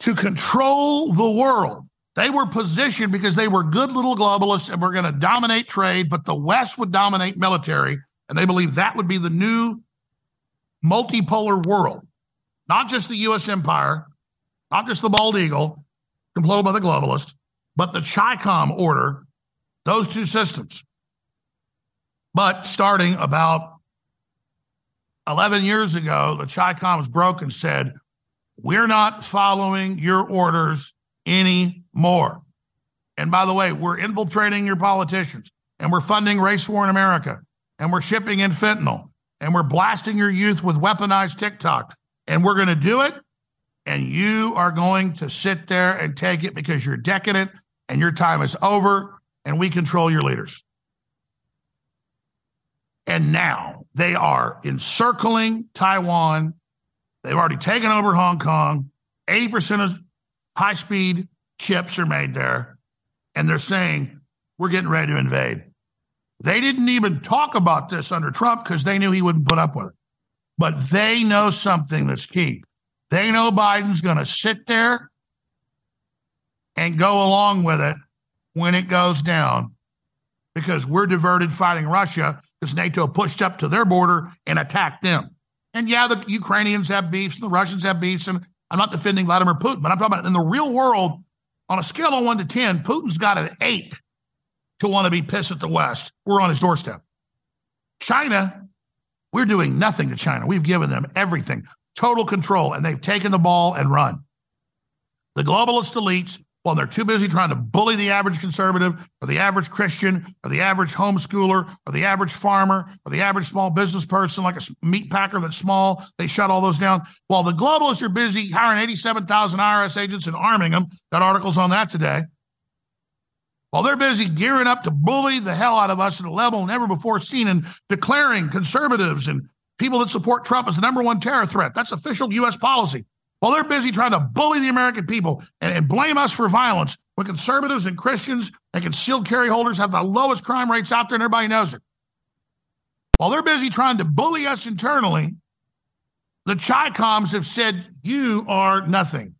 to control the world they were positioned because they were good little globalists and were going to dominate trade, but the West would dominate military. And they believed that would be the new multipolar world, not just the U.S. empire, not just the bald eagle controlled by the globalists, but the CHICOM order, those two systems. But starting about 11 years ago, the CHICOM was broke and said, We're not following your orders anymore. And by the way, we're infiltrating your politicians and we're funding race war in America and we're shipping in fentanyl and we're blasting your youth with weaponized TikTok. And we're going to do it. And you are going to sit there and take it because you're decadent and your time is over and we control your leaders. And now they are encircling Taiwan. They've already taken over Hong Kong. 80% of high speed chips are made there. And they're saying, we're getting ready to invade. They didn't even talk about this under Trump because they knew he wouldn't put up with it. But they know something that's key. They know Biden's going to sit there and go along with it when it goes down because we're diverted fighting Russia because NATO pushed up to their border and attacked them. And yeah, the Ukrainians have beefs and the Russians have beefs. And I'm not defending Vladimir Putin, but I'm talking about in the real world, on a scale of one to 10, Putin's got an eight to want to be pissed at the West. We're on his doorstep. China, we're doing nothing to China. We've given them everything, total control, and they've taken the ball and run. The globalist elites while they're too busy trying to bully the average conservative or the average Christian or the average homeschooler or the average farmer or the average small business person, like a meat packer that's small, they shut all those down. While the globalists are busy hiring 87,000 IRS agents and arming them, got articles on that today. While they're busy gearing up to bully the hell out of us at a level never before seen and declaring conservatives and people that support Trump as the number one terror threat. That's official U.S. policy. While they're busy trying to bully the American people and, and blame us for violence, when conservatives and Christians and concealed carry holders have the lowest crime rates out there and everybody knows it. While they're busy trying to bully us internally, the Chicoms have said, You are nothing.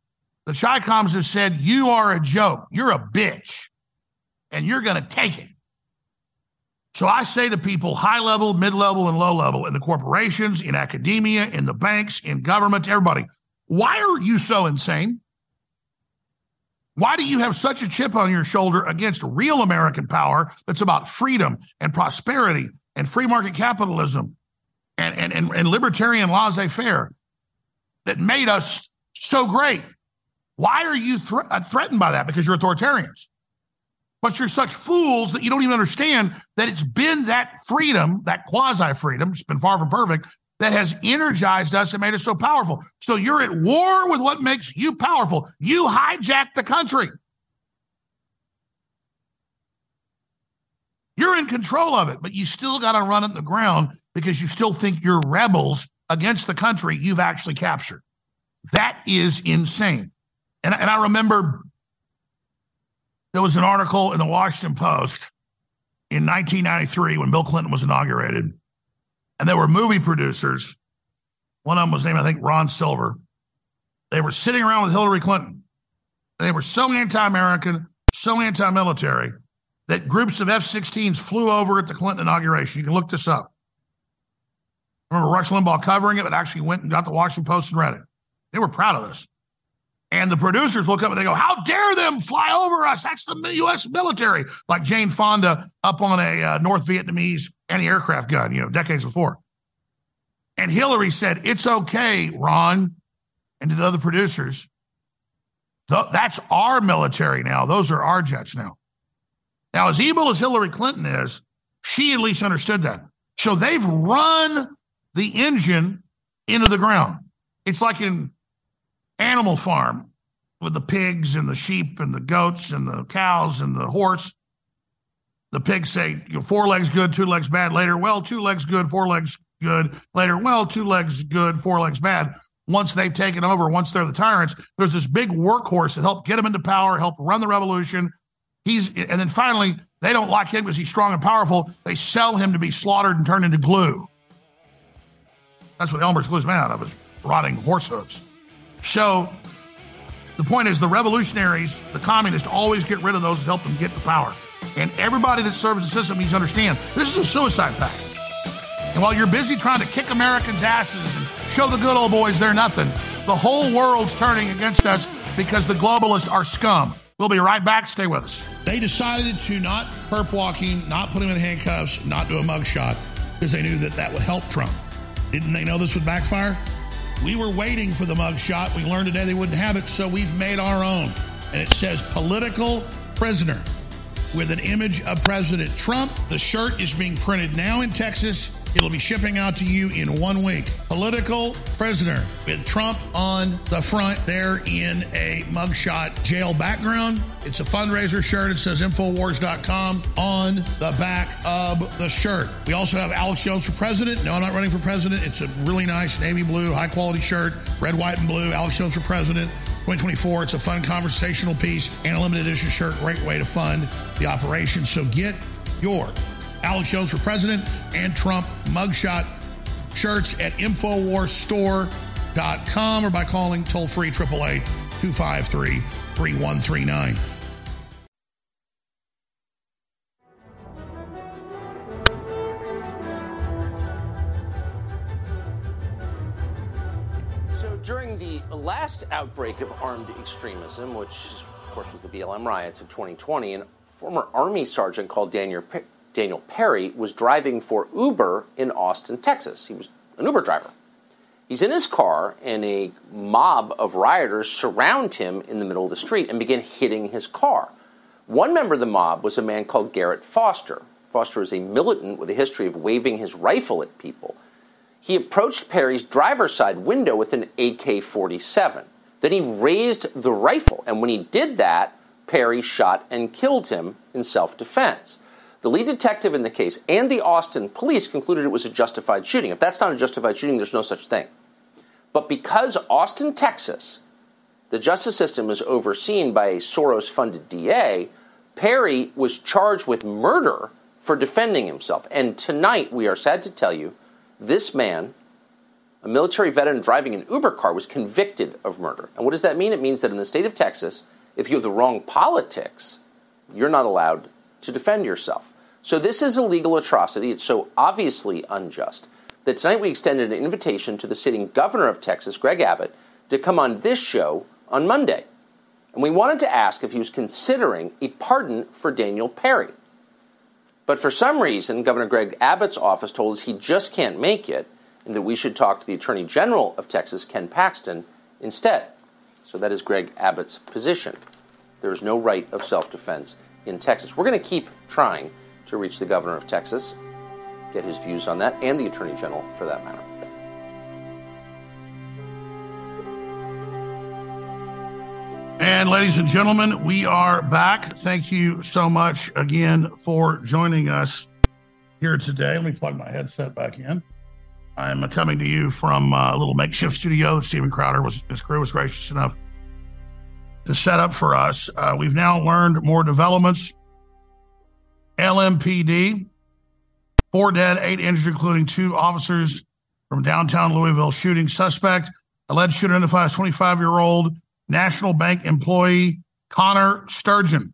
The Chicoms have said, You are a joke. You're a bitch. And you're going to take it. So I say to people, high level, mid level, and low level, in the corporations, in academia, in the banks, in government, everybody, why are you so insane? Why do you have such a chip on your shoulder against real American power that's about freedom and prosperity and free market capitalism and, and, and, and libertarian laissez faire that made us so great? Why are you thre- uh, threatened by that? Because you're authoritarians. But you're such fools that you don't even understand that it's been that freedom, that quasi freedom, it's been far from perfect, that has energized us and made us so powerful. So you're at war with what makes you powerful. You hijacked the country. You're in control of it, but you still got to run it the ground because you still think you're rebels against the country you've actually captured. That is insane. And, and I remember there was an article in the Washington Post in 1993 when Bill Clinton was inaugurated and there were movie producers. One of them was named, I think, Ron Silver. They were sitting around with Hillary Clinton. They were so anti American, so anti military that groups of F 16s flew over at the Clinton inauguration. You can look this up. I remember Rush Limbaugh covering it, but actually went and got the Washington Post and read it. They were proud of this. And the producers look up and they go, How dare them fly over us? That's the U.S. military. Like Jane Fonda up on a uh, North Vietnamese anti aircraft gun, you know, decades before. And Hillary said, It's okay, Ron, and to the other producers, that's our military now. Those are our jets now. Now, as evil as Hillary Clinton is, she at least understood that. So they've run the engine into the ground. It's like in Animal Farm with the pigs and the sheep and the goats and the cows and the horse. The pigs say, four legs good, two legs bad. Later, well, two legs good, four legs good. Later, well, two legs good, four legs bad. Once they've taken over, once they're the tyrants, there's this big workhorse that helped get them into power, help run the revolution. He's and then finally they don't like him because he's strong and powerful. They sell him to be slaughtered and turned into glue. That's what Elmer's glue's made out of is rotting horse hooves. So the point is the revolutionaries, the communists, always get rid of those that help them get to power. And everybody that serves the system needs to understand this is a suicide pact. And while you're busy trying to kick Americans' asses and show the good old boys they're nothing, the whole world's turning against us because the globalists are scum. We'll be right back. Stay with us. They decided to not perp walking, not put him in handcuffs, not do a mugshot because they knew that that would help Trump. Didn't they know this would backfire? We were waiting for the mugshot. We learned today they wouldn't have it, so we've made our own. And it says political prisoner with an image of President Trump. The shirt is being printed now in Texas. It'll be shipping out to you in one week. Political prisoner with Trump on the front there in a mugshot jail background. It's a fundraiser shirt. It says Infowars.com on the back of the shirt. We also have Alex Jones for president. No, I'm not running for president. It's a really nice navy blue, high quality shirt, red, white, and blue. Alex Jones for president. 2024. It's a fun conversational piece and a limited edition shirt. Great way to fund the operation. So get your Alex Jones for president and Trump mugshot shirts at InfoWarsStore.com or by calling toll free 888 253 3139. So during the last outbreak of armed extremism, which of course was the BLM riots of 2020, a former Army sergeant called Daniel, Daniel Perry was driving for Uber in Austin, Texas. He was an Uber driver. He's in his car, and a mob of rioters surround him in the middle of the street and begin hitting his car. One member of the mob was a man called Garrett Foster. Foster is a militant with a history of waving his rifle at people. He approached Perry's driver's side window with an AK 47. Then he raised the rifle, and when he did that, Perry shot and killed him in self defense. The lead detective in the case and the Austin police concluded it was a justified shooting. If that's not a justified shooting, there's no such thing. But because Austin, Texas, the justice system is overseen by a Soros funded DA, Perry was charged with murder for defending himself. And tonight, we are sad to tell you, this man, a military veteran driving an Uber car, was convicted of murder. And what does that mean? It means that in the state of Texas, if you have the wrong politics, you're not allowed to defend yourself. So this is a legal atrocity. It's so obviously unjust that tonight we extended an invitation to the sitting governor of Texas, Greg Abbott, to come on this show on Monday. And we wanted to ask if he was considering a pardon for Daniel Perry. But for some reason, Governor Greg Abbott's office told us he just can't make it and that we should talk to the Attorney General of Texas, Ken Paxton, instead. So that is Greg Abbott's position. There is no right of self defense in Texas. We're going to keep trying to reach the governor of Texas, get his views on that, and the attorney general for that matter. And ladies and gentlemen, we are back. Thank you so much again for joining us here today. Let me plug my headset back in. I'm coming to you from a little makeshift studio. Steven Crowder was his crew was gracious enough to set up for us. Uh, we've now learned more developments. LMPD, four dead, eight injured, including two officers from downtown Louisville shooting. Suspect, alleged shooter identified as 25 year old National Bank employee Connor Sturgeon.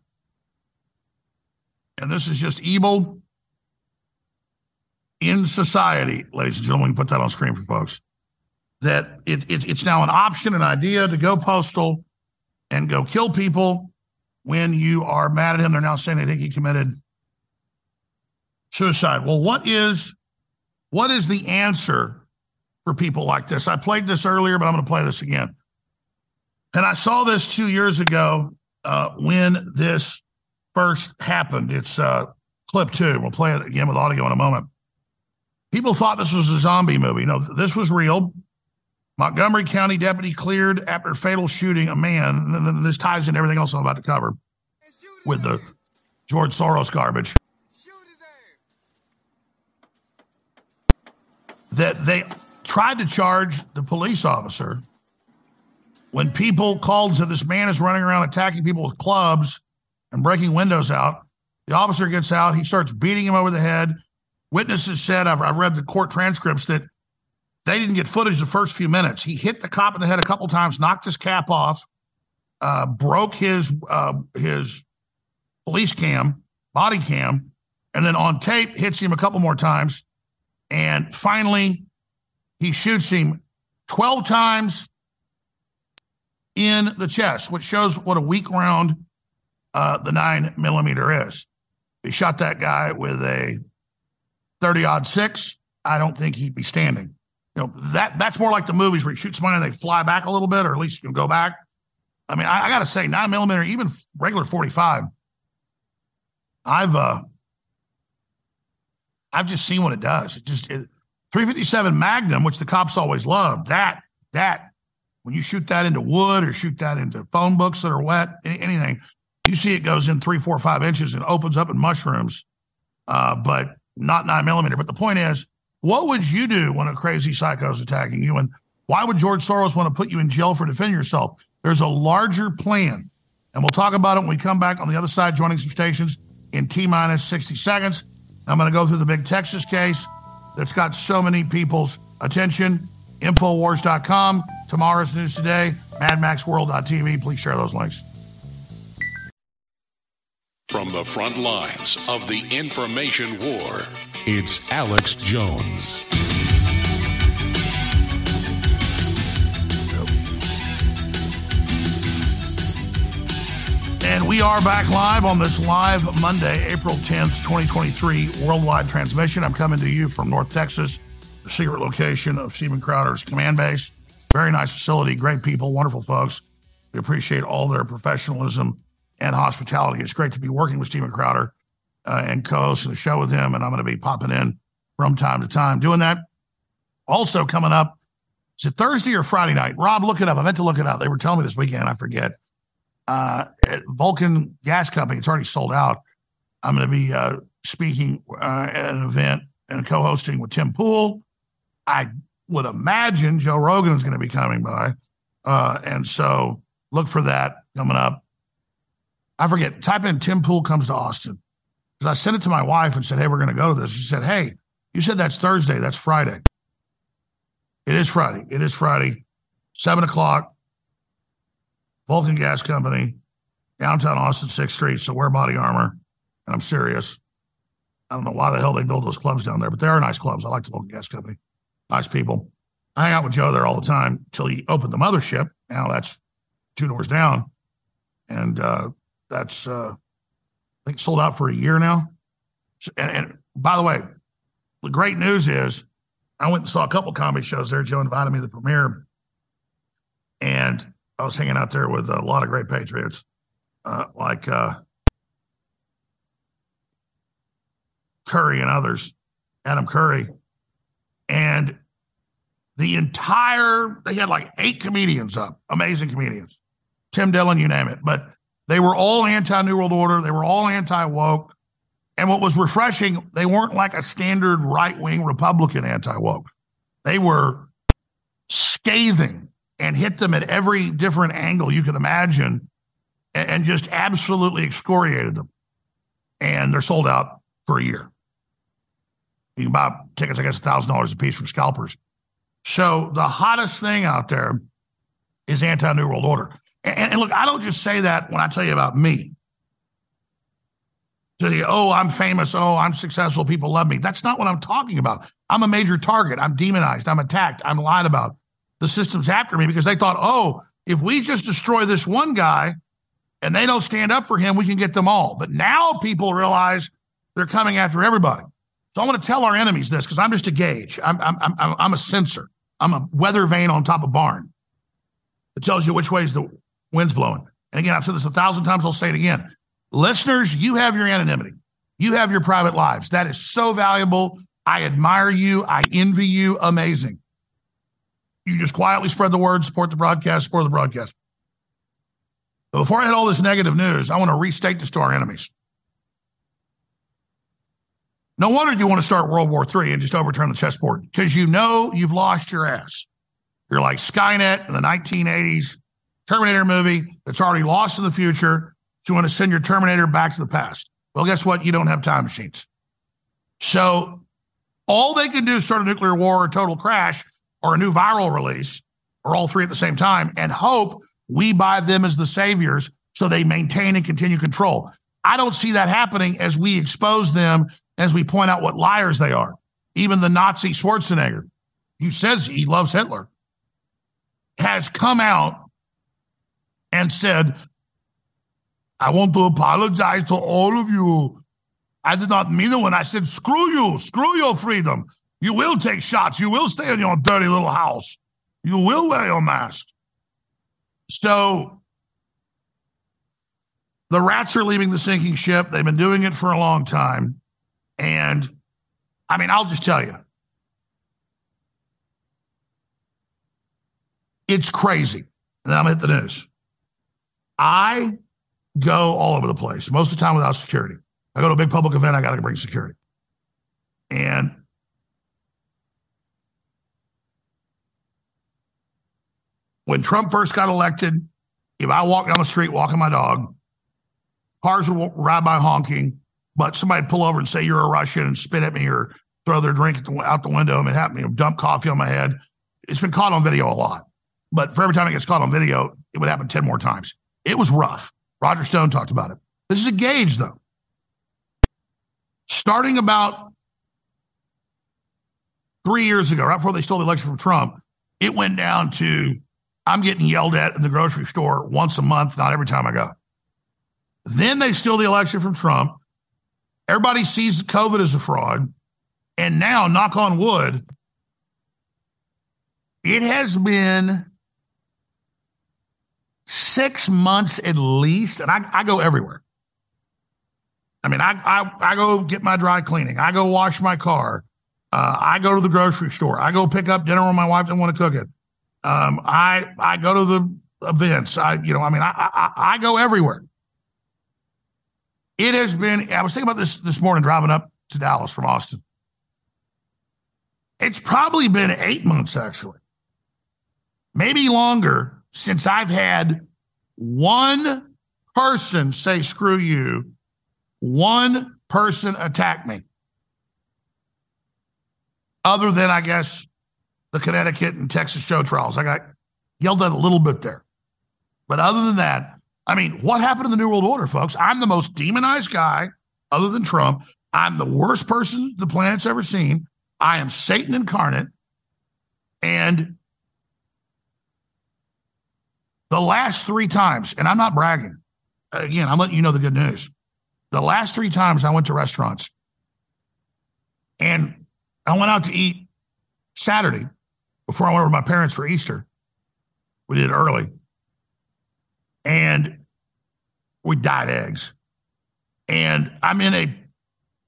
And this is just evil in society, ladies and gentlemen. Put that on screen for folks. That it, it, it's now an option, an idea to go postal and go kill people when you are mad at him. They're now saying they think he committed suicide. Well, what is what is the answer for people like this? I played this earlier, but I'm going to play this again. And I saw this two years ago uh, when this first happened. It's uh, clip two. We'll play it again with audio in a moment. People thought this was a zombie movie. No, this was real. Montgomery County deputy cleared after fatal shooting a man. This ties in everything else I'm about to cover with the George Soros garbage. That they tried to charge the police officer when people called said this man is running around attacking people with clubs and breaking windows out. The officer gets out. He starts beating him over the head. Witnesses said, I've, I've read the court transcripts, that they didn't get footage the first few minutes. He hit the cop in the head a couple times, knocked his cap off, uh, broke his uh, his police cam, body cam, and then on tape hits him a couple more times, and finally he shoots him twelve times in the chest, which shows what a weak round uh, the nine millimeter is. He shot that guy with a 30 odd six, I don't think he'd be standing. You know, that that's more like the movies where you shoot somebody and they fly back a little bit, or at least you can go back. I mean, I, I gotta say, nine millimeter, even regular 45, I've uh I've just seen what it does. It just it, 357 Magnum, which the cops always love, that that when you shoot that into wood or shoot that into phone books that are wet, anything, you see it goes in three, four, five inches and opens up in mushrooms, uh, but not nine millimeter. But the point is, what would you do when a crazy psycho is attacking you? And why would George Soros want to put you in jail for defending yourself? There's a larger plan. And we'll talk about it when we come back on the other side, joining some stations in T minus 60 seconds. I'm going to go through the big Texas case that's got so many people's attention. Infowars.com, tomorrow's news today, MadMaxWorld.tv. Please share those links. From the front lines of the information war, it's Alex Jones. And we are back live on this live Monday, April 10th, 2023, worldwide transmission. I'm coming to you from North Texas, the secret location of Steven Crowder's command base. Very nice facility, great people, wonderful folks. We appreciate all their professionalism and hospitality. It's great to be working with Steven Crowder uh, and co hosting the show with him. And I'm going to be popping in from time to time doing that. Also, coming up, is it Thursday or Friday night? Rob, look it up. I meant to look it up. They were telling me this weekend. I forget uh, Vulcan Gas Company. It's already sold out. I'm going to be uh, speaking uh, at an event and co-hosting with Tim Pool. I would imagine Joe Rogan is going to be coming by, uh, and so look for that coming up. I forget. Type in Tim Pool comes to Austin because I sent it to my wife and said, "Hey, we're going to go to this." She said, "Hey, you said that's Thursday. That's Friday. It is Friday. It is Friday, seven o'clock. Vulcan Gas Company, downtown Austin, 6th Street. So wear body armor. And I'm serious. I don't know why the hell they build those clubs down there, but they are nice clubs. I like the Vulcan Gas Company. Nice people. I hang out with Joe there all the time till he opened the mothership. Now that's two doors down. And uh, that's, uh, I think, sold out for a year now. And, and by the way, the great news is I went and saw a couple comedy shows there. Joe invited me to the premiere. And I was hanging out there with a lot of great Patriots, uh, like uh, Curry and others, Adam Curry. And the entire, they had like eight comedians up, amazing comedians, Tim Dillon, you name it. But they were all anti New World Order. They were all anti woke. And what was refreshing, they weren't like a standard right wing Republican anti woke. They were scathing and hit them at every different angle you can imagine and, and just absolutely excoriated them. And they're sold out for a year. You can buy tickets, I guess, $1,000 a piece from scalpers. So the hottest thing out there is anti New World Order. And, and, look, I don't just say that when I tell you about me. To you, oh, I'm famous. Oh, I'm successful. People love me. That's not what I'm talking about. I'm a major target. I'm demonized. I'm attacked. I'm lied about the system's after me because they thought, oh, if we just destroy this one guy and they don't stand up for him, we can get them all. But now people realize they're coming after everybody. So I want to tell our enemies this because I'm just a gauge. I'm, I'm, I'm, I'm a sensor. I'm a weather vane on top of barn. It tells you which way is the wind's blowing. And again, I've said this a thousand times. I'll say it again. Listeners, you have your anonymity. You have your private lives. That is so valuable. I admire you. I envy you. Amazing. You just quietly spread the word, support the broadcast, support the broadcast. But before I hit all this negative news, I want to restate this to our enemies. No wonder you want to start World War III and just overturn the chessboard because you know you've lost your ass. You're like Skynet in the 1980s Terminator movie that's already lost in the future. So you want to send your Terminator back to the past. Well, guess what? You don't have time machines. So all they can do is start a nuclear war or total crash or a new viral release or all three at the same time and hope we buy them as the saviors so they maintain and continue control. I don't see that happening as we expose them, as we point out what liars they are. Even the Nazi Schwarzenegger, who says he loves Hitler, has come out and said I want to apologize to all of you. I did not mean it when I said, screw you, screw your freedom. You will take shots. You will stay in your dirty little house. You will wear your mask. So the rats are leaving the sinking ship. They've been doing it for a long time. And I mean, I'll just tell you, it's crazy. And I'm at the news. I go all over the place, most of the time without security. I go to a big public event, I got to bring security. And when Trump first got elected, if I walk down the street walking my dog, cars would ride by honking, but somebody'd pull over and say you're a Russian and spit at me or throw their drink out the window and it happened, you know, dump coffee on my head. It's been caught on video a lot. But for every time it gets caught on video, it would happen 10 more times. It was rough. Roger Stone talked about it. This is a gauge, though. Starting about three years ago, right before they stole the election from Trump, it went down to I'm getting yelled at in the grocery store once a month, not every time I go. Then they steal the election from Trump. Everybody sees COVID as a fraud. And now, knock on wood, it has been six months at least, and I, I go everywhere. I mean, I, I, I go get my dry cleaning. I go wash my car. Uh, I go to the grocery store. I go pick up dinner when my wife doesn't want to cook it. Um, I I go to the events. I you know I mean I, I I go everywhere. It has been. I was thinking about this this morning driving up to Dallas from Austin. It's probably been eight months actually, maybe longer since I've had one person say screw you, one person attack me. Other than, I guess, the Connecticut and Texas show trials. I got yelled at a little bit there. But other than that, I mean, what happened in the New World Order, folks? I'm the most demonized guy other than Trump. I'm the worst person the planet's ever seen. I am Satan incarnate. And the last three times, and I'm not bragging, again, I'm letting you know the good news. The last three times I went to restaurants and I went out to eat Saturday before I went over to my parents for Easter. We did early. And we dyed eggs. And I'm in a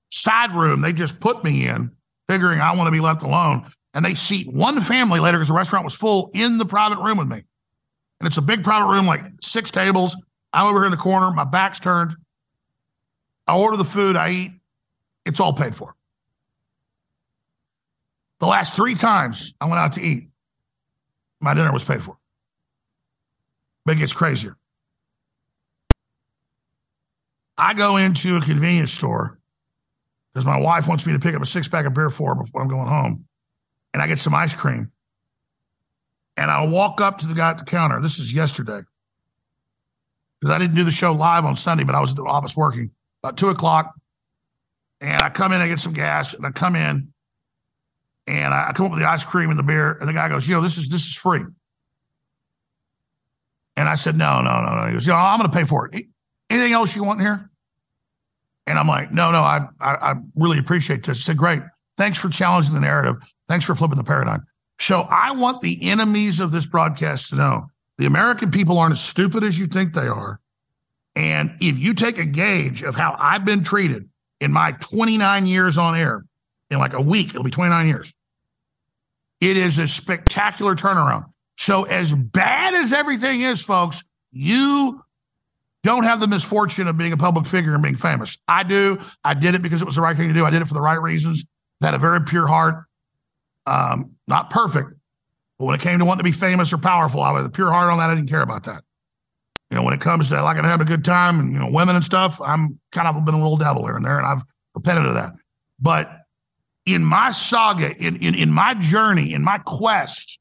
side room they just put me in, figuring I want to be left alone. And they seat one family later because the restaurant was full in the private room with me and it's a big private room, like six tables. I'm over here in the corner, my back's turned. I order the food, I eat. It's all paid for. The last three times I went out to eat, my dinner was paid for. But it gets crazier. I go into a convenience store because my wife wants me to pick up a six pack of beer for her before I'm going home. And I get some ice cream. And I walk up to the guy at the counter. This is yesterday. Because I didn't do the show live on Sunday, but I was at the office working about two o'clock. And I come in, I get some gas, and I come in and I come up with the ice cream and the beer. And the guy goes, Yo, this is this is free. And I said, No, no, no, no. He goes, Yo, I'm gonna pay for it. Anything else you want here? And I'm like, no, no, I, I, I really appreciate this. I said, great. Thanks for challenging the narrative. Thanks for flipping the paradigm. So I want the enemies of this broadcast to know the American people aren't as stupid as you think they are. And if you take a gauge of how I've been treated in my 29 years on air, in like a week, it'll be 29 years. It is a spectacular turnaround. So, as bad as everything is, folks, you don't have the misfortune of being a public figure and being famous. I do. I did it because it was the right thing to do. I did it for the right reasons. I had a very pure heart. Um, not perfect, but when it came to wanting to be famous or powerful, I was a pure heart on that. I didn't care about that. You know, when it comes to like having a good time and you know women and stuff, I'm kind of been a little devil here and there, and I've repented of that. But in my saga, in in, in my journey, in my quest,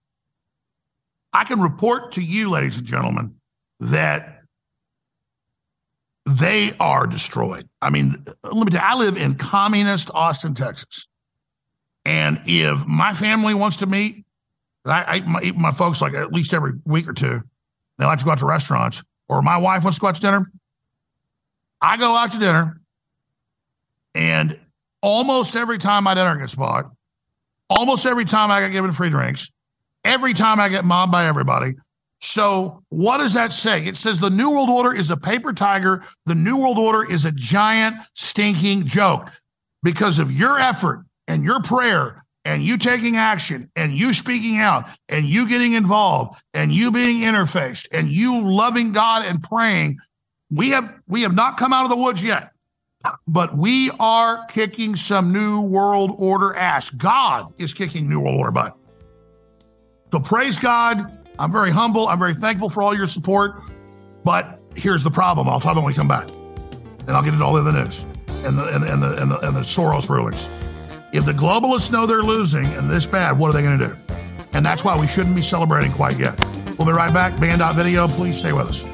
I can report to you, ladies and gentlemen, that they are destroyed. I mean, let me tell you, I live in communist Austin, Texas. And if my family wants to meet, I, I my, my folks like at least every week or two, they like to go out to restaurants, or my wife wants to go out to dinner. I go out to dinner, and almost every time my dinner gets bought, almost every time I get given free drinks, every time I get mobbed by everybody. So, what does that say? It says the New World Order is a paper tiger. The New World Order is a giant, stinking joke. Because of your effort and your prayer and you taking action and you speaking out and you getting involved and you being interfaced and you loving God and praying, we have we have not come out of the woods yet. But we are kicking some new world order ass. God is kicking new world order butt. So praise God. I'm very humble. I'm very thankful for all your support. But here's the problem. I'll talk about when we come back. And I'll get it all in the news and the, and, and, the, and, the, and the Soros rulings. If the globalists know they're losing and this bad, what are they going to do? And that's why we shouldn't be celebrating quite yet. We'll be right back. Banned.video, please stay with us.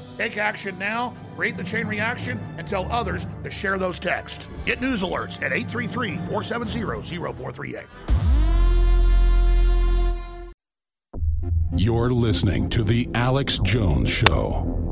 Take action now, create the chain reaction, and tell others to share those texts. Get news alerts at 833 470 0438. You're listening to The Alex Jones Show.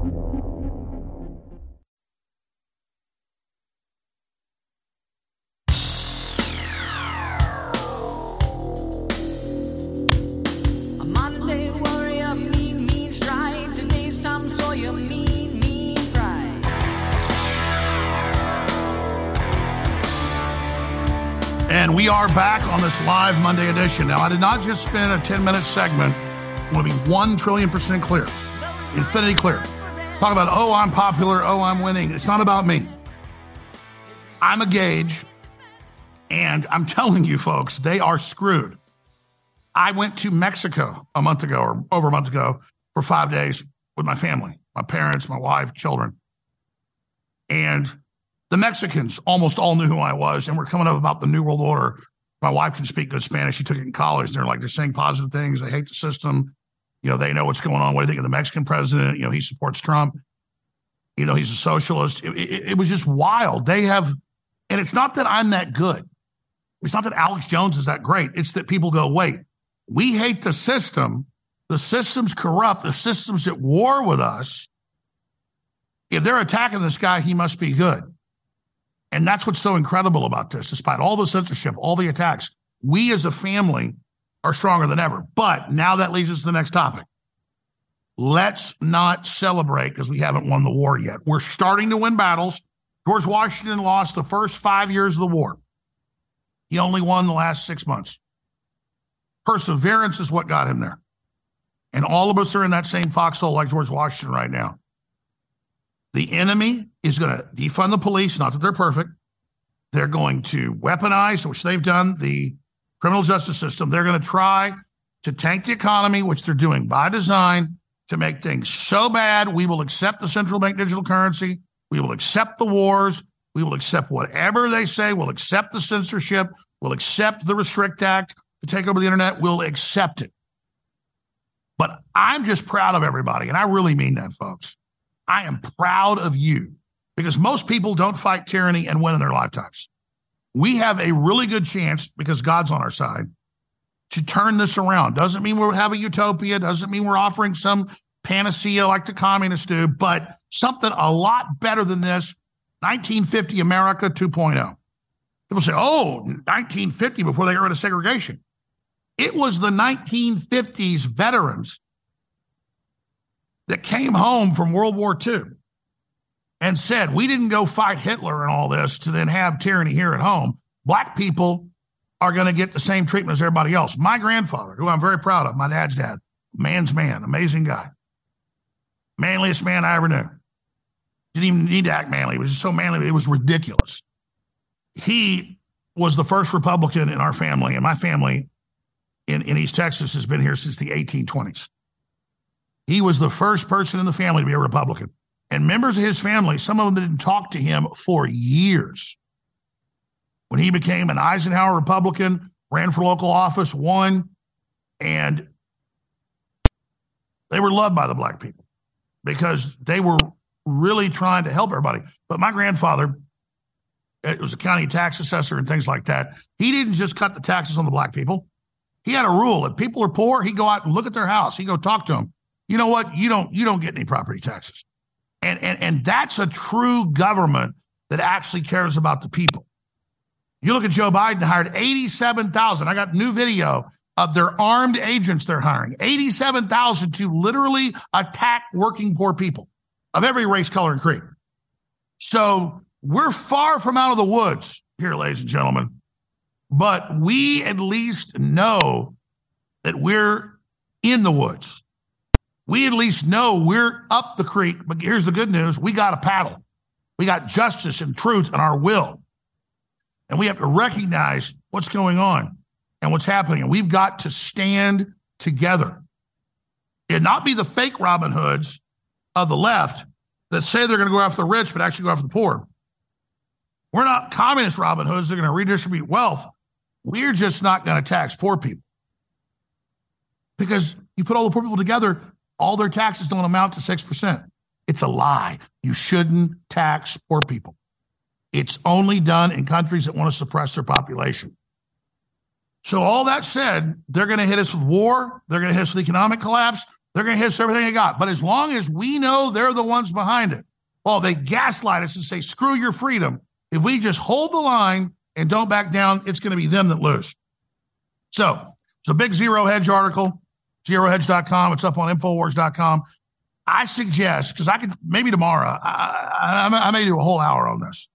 We are back on this live Monday edition. Now, I did not just spend a 10 minute segment. I want to be 1 trillion percent clear, infinity clear. Talk about, oh, I'm popular, oh, I'm winning. It's not about me. I'm a gauge, and I'm telling you, folks, they are screwed. I went to Mexico a month ago or over a month ago for five days with my family, my parents, my wife, children. And the Mexicans almost all knew who I was and were coming up about the New World Order. My wife can speak good Spanish. She took it in college. They're like, they're saying positive things. They hate the system. You know, they know what's going on. What do you think of the Mexican president? You know, he supports Trump. You know, he's a socialist. It, it, it was just wild. They have, and it's not that I'm that good. It's not that Alex Jones is that great. It's that people go, wait, we hate the system. The system's corrupt. The system's at war with us. If they're attacking this guy, he must be good. And that's what's so incredible about this. Despite all the censorship, all the attacks, we as a family are stronger than ever. But now that leads us to the next topic. Let's not celebrate because we haven't won the war yet. We're starting to win battles. George Washington lost the first five years of the war. He only won the last six months. Perseverance is what got him there. And all of us are in that same foxhole like George Washington right now. The enemy is going to defund the police, not that they're perfect. They're going to weaponize, which they've done, the criminal justice system. They're going to try to tank the economy, which they're doing by design, to make things so bad, we will accept the central bank digital currency. We will accept the wars. We will accept whatever they say. We'll accept the censorship. We'll accept the Restrict Act to take over the internet. We'll accept it. But I'm just proud of everybody. And I really mean that, folks. I am proud of you because most people don't fight tyranny and win in their lifetimes. We have a really good chance because God's on our side to turn this around. Doesn't mean we'll have a utopia, doesn't mean we're offering some panacea like the communists do, but something a lot better than this 1950 America 2.0. People say, oh, 1950 before they got rid of segregation. It was the 1950s veterans that came home from World War II and said, we didn't go fight Hitler and all this to then have tyranny here at home. Black people are going to get the same treatment as everybody else. My grandfather, who I'm very proud of, my dad's dad, man's man, amazing guy, manliest man I ever knew. Didn't even need to act manly. He was just so manly, it was ridiculous. He was the first Republican in our family, and my family in, in East Texas has been here since the 1820s. He was the first person in the family to be a Republican. And members of his family, some of them didn't talk to him for years when he became an Eisenhower Republican, ran for local office, won, and they were loved by the black people because they were really trying to help everybody. But my grandfather, it was a county tax assessor and things like that. He didn't just cut the taxes on the black people. He had a rule: if people are poor, he'd go out and look at their house. He'd go talk to them. You know what? You don't you don't get any property taxes, and and and that's a true government that actually cares about the people. You look at Joe Biden hired 87,000. I got new video of their armed agents they're hiring. 87,000 to literally attack working poor people of every race, color, and creed. So we're far from out of the woods here, ladies and gentlemen, but we at least know that we're in the woods. We at least know we're up the creek. But here's the good news we got a paddle. We got justice and truth and our will. And we have to recognize what's going on and what's happening. And we've got to stand together and not be the fake Robin Hoods of the left that say they're going to go after the rich, but actually go after the poor. We're not communist Robin Hoods. They're going to redistribute wealth. We're just not going to tax poor people. Because you put all the poor people together, all their taxes don't amount to 6%. It's a lie. You shouldn't tax poor people. It's only done in countries that want to suppress their population. So, all that said, they're going to hit us with war. They're going to hit us with economic collapse. They're going to hit us with everything they got. But as long as we know they're the ones behind it, well, they gaslight us and say, screw your freedom. If we just hold the line and don't back down, it's going to be them that lose. So, it's a big zero hedge article, zerohedge.com. It's up on infowars.com. I suggest, because I could maybe tomorrow, I, I, I may do a whole hour on this.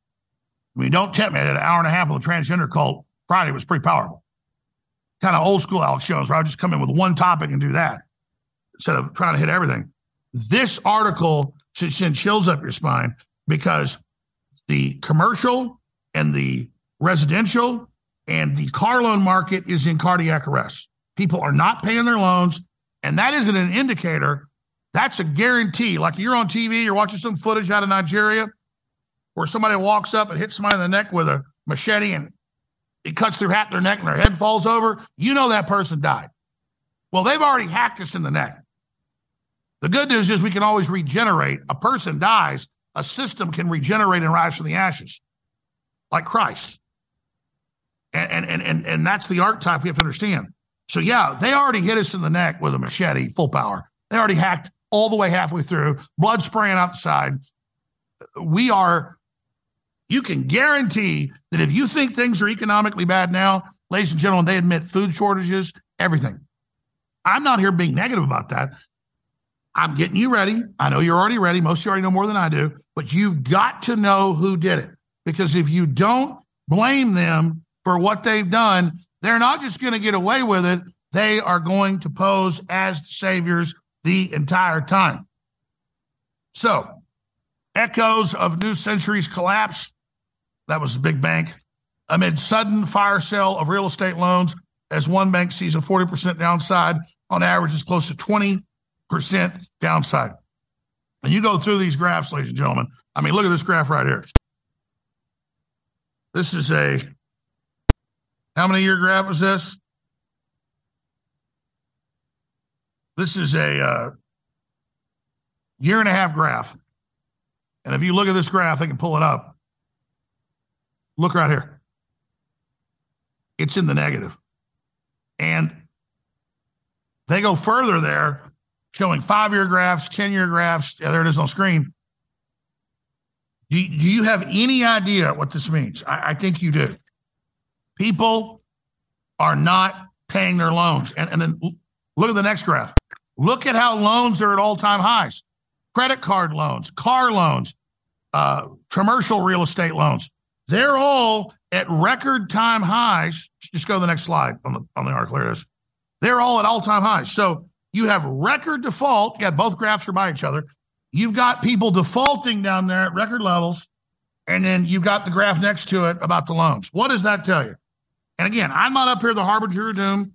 I mean, don't tempt me. I did an hour and a half on the transgender cult. Friday was pretty powerful. Kind of old school Alex Jones, where I just come in with one topic and do that instead of trying to hit everything. This article should send chills up your spine because the commercial and the residential and the car loan market is in cardiac arrest. People are not paying their loans, and that isn't an indicator. That's a guarantee. Like you're on TV, you're watching some footage out of Nigeria where somebody walks up and hits somebody in the neck with a machete and it cuts through half their neck and their head falls over, you know that person died. Well, they've already hacked us in the neck. The good news is we can always regenerate. A person dies, a system can regenerate and rise from the ashes, like Christ. And and and and that's the archetype we have to understand. So yeah, they already hit us in the neck with a machete, full power. They already hacked all the way halfway through, blood spraying out the side. We are you can guarantee that if you think things are economically bad now, ladies and gentlemen, they admit food shortages, everything. I'm not here being negative about that. I'm getting you ready. I know you're already ready. Most of you already know more than I do, but you've got to know who did it. Because if you don't blame them for what they've done, they're not just going to get away with it. They are going to pose as the saviors the entire time. So, echoes of New Century's collapse that was the big bank. Amid sudden fire sale of real estate loans, as one bank sees a 40% downside. On average, is close to 20% downside. And you go through these graphs, ladies and gentlemen. I mean, look at this graph right here. This is a how many year graph was this? This is a uh, year and a half graph. And if you look at this graph, I can pull it up. Look right here. It's in the negative. And they go further there, showing five year graphs, 10 year graphs. Yeah, there it is on screen. Do, do you have any idea what this means? I, I think you do. People are not paying their loans. And, and then look at the next graph. Look at how loans are at all time highs credit card loans, car loans, uh, commercial real estate loans. They're all at record time highs. Just go to the next slide on the on the article. Here it is. They're all at all time highs. So you have record default. Got both graphs are by each other. You've got people defaulting down there at record levels, and then you've got the graph next to it about the loans. What does that tell you? And again, I'm not up here the harbinger of doom.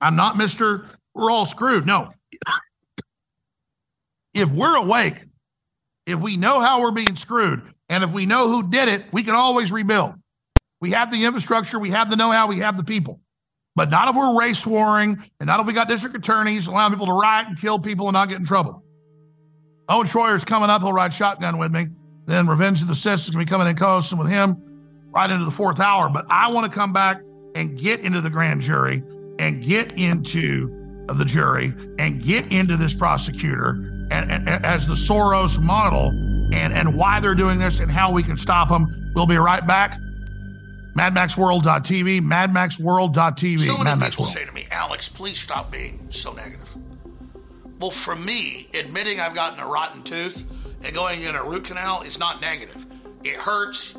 I'm not Mister. We're all screwed. No. if we're awake, if we know how we're being screwed, and if we know who did it, we can always rebuild. We have the infrastructure, we have the know-how, we have the people. But not if we're race warring, and not if we got district attorneys allowing people to riot and kill people and not get in trouble. Owen Schroyer's coming up. He'll ride shotgun with me. Then Revenge of the Sith is going to be coming in and with him right into the fourth hour. But I want to come back and get into the grand jury and get into the jury and get into this prosecutor and, and, as the Soros model and, and why they're doing this and how we can stop them. We'll be right back. MadMaxWorld.tv, MadMaxWorld.tv. So many Mad people World. say to me, Alex, please stop being so negative. Well, for me, admitting I've gotten a rotten tooth and going in a root canal is not negative. It hurts,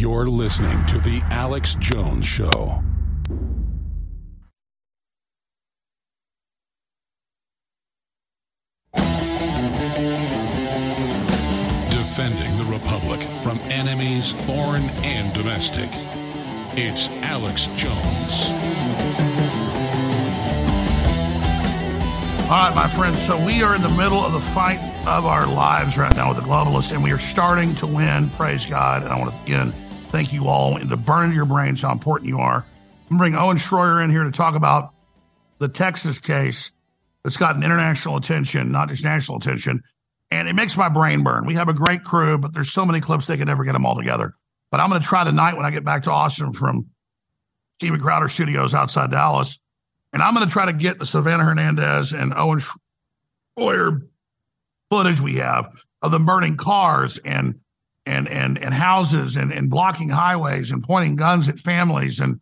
You're listening to The Alex Jones Show. Defending the Republic from enemies, foreign and domestic. It's Alex Jones. All right, my friends. So we are in the middle of the fight of our lives right now with the globalists, and we are starting to win. Praise God. And I want to again thank you all and to burn your brains how important you are. I'm bring Owen Schroyer in here to talk about the Texas case that's gotten international attention, not just national attention. And it makes my brain burn. We have a great crew, but there's so many clips they can never get them all together. But I'm going to try tonight when I get back to Austin from Steven Crowder Studios outside Dallas. And I'm going to try to get the Savannah Hernandez and Owen Schroyer footage we have of them burning cars and and and and houses and, and blocking highways and pointing guns at families and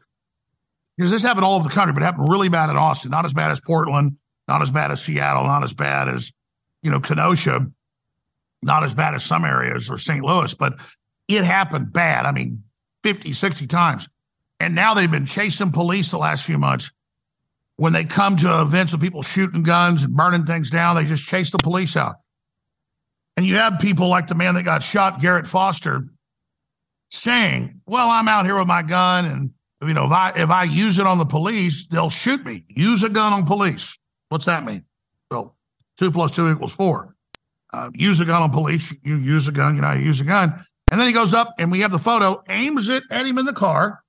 because this happened all over the country, but it happened really bad in Austin. Not as bad as Portland, not as bad as Seattle, not as bad as you know Kenosha, not as bad as some areas or St. Louis, but it happened bad. I mean, 50, 60 times. And now they've been chasing police the last few months. When they come to events of people shooting guns and burning things down, they just chase the police out. And you have people like the man that got shot, Garrett Foster, saying, Well, I'm out here with my gun, and you know, if I if I use it on the police, they'll shoot me. Use a gun on police. What's that mean? Well, two plus two equals four. Uh, use a gun on police. You use a gun, you know, you use a gun. And then he goes up and we have the photo, aims it at him in the car,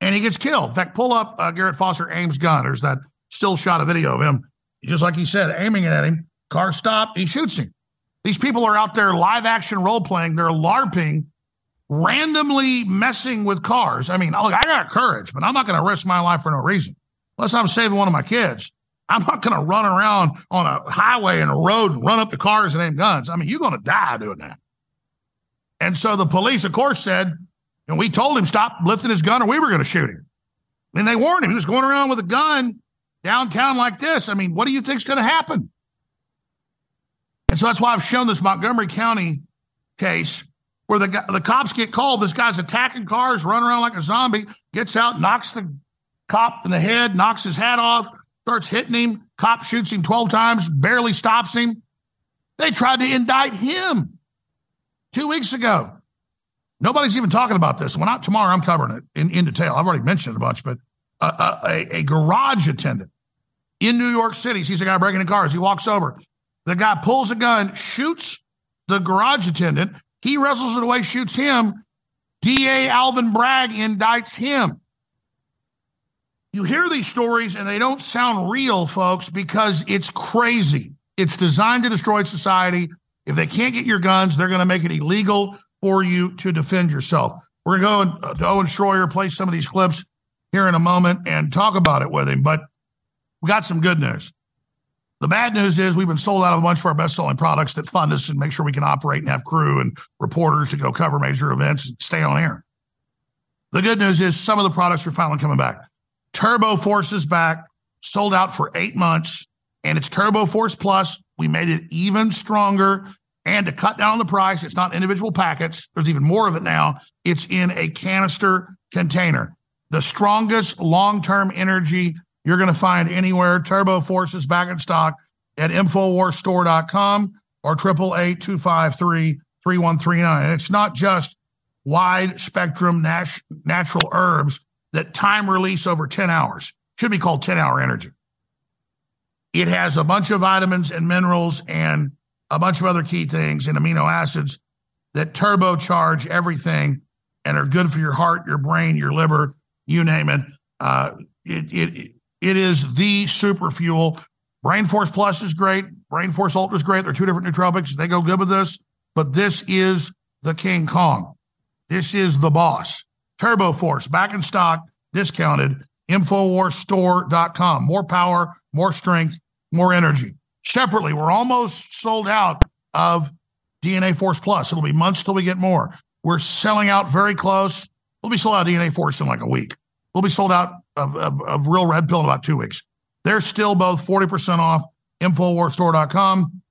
and he gets killed. In fact, pull up uh, Garrett Foster aims gun. There's that still shot a video of him, just like he said, aiming it at him. Car stopped. He shoots him. These people are out there live action role playing. They're LARPing, randomly messing with cars. I mean, look, I got courage, but I'm not going to risk my life for no reason. Unless I'm saving one of my kids. I'm not going to run around on a highway and a road and run up to cars and aim guns. I mean, you're going to die doing that. And so the police, of course, said, and we told him stop lifting his gun or we were going to shoot him. And they warned him. He was going around with a gun downtown like this. I mean, what do you think's going to happen? And so that's why I've shown this Montgomery County case where the the cops get called. This guy's attacking cars, running around like a zombie, gets out, knocks the cop in the head, knocks his hat off, starts hitting him. Cop shoots him 12 times, barely stops him. They tried to indict him two weeks ago. Nobody's even talking about this. When I, tomorrow, I'm covering it in, in detail. I've already mentioned it a bunch, but a, a, a garage attendant in New York City sees a guy breaking in cars. He walks over. The guy pulls a gun, shoots the garage attendant. He wrestles it away, shoots him. DA Alvin Bragg indicts him. You hear these stories and they don't sound real, folks, because it's crazy. It's designed to destroy society. If they can't get your guns, they're going to make it illegal for you to defend yourself. We're going to go uh, to Owen Schroyer, play some of these clips here in a moment and talk about it with him. But we got some good news. The bad news is we've been sold out of a bunch of our best selling products that fund us and make sure we can operate and have crew and reporters to go cover major events and stay on air. The good news is some of the products are finally coming back. Turbo Force is back, sold out for eight months, and it's Turbo Force Plus. We made it even stronger. And to cut down on the price, it's not individual packets. There's even more of it now. It's in a canister container. The strongest long term energy you're going to find anywhere. Turbo Force is back in stock at InfoWarsStore.com or 888 253 3139. And it's not just wide spectrum nat- natural herbs that time release over 10 hours. Should be called 10 hour energy. It has a bunch of vitamins and minerals and a bunch of other key things and amino acids that turbocharge everything and are good for your heart, your brain, your liver, you name it. Uh, it, it, it is the super fuel. Brain Force Plus is great. Brain Force Ultra is great. They're two different nootropics. They go good with this, but this is the King Kong. This is the boss. Turbo Force back in stock, discounted. Infowarsstore.com. More power, more strength, more energy. Separately, we're almost sold out of DNA Force Plus. It'll be months till we get more. We're selling out very close. We'll be sold out DNA Force in like a week. We'll be sold out of, of, of real red pill in about two weeks. They're still both 40% off. Infowarsstore.com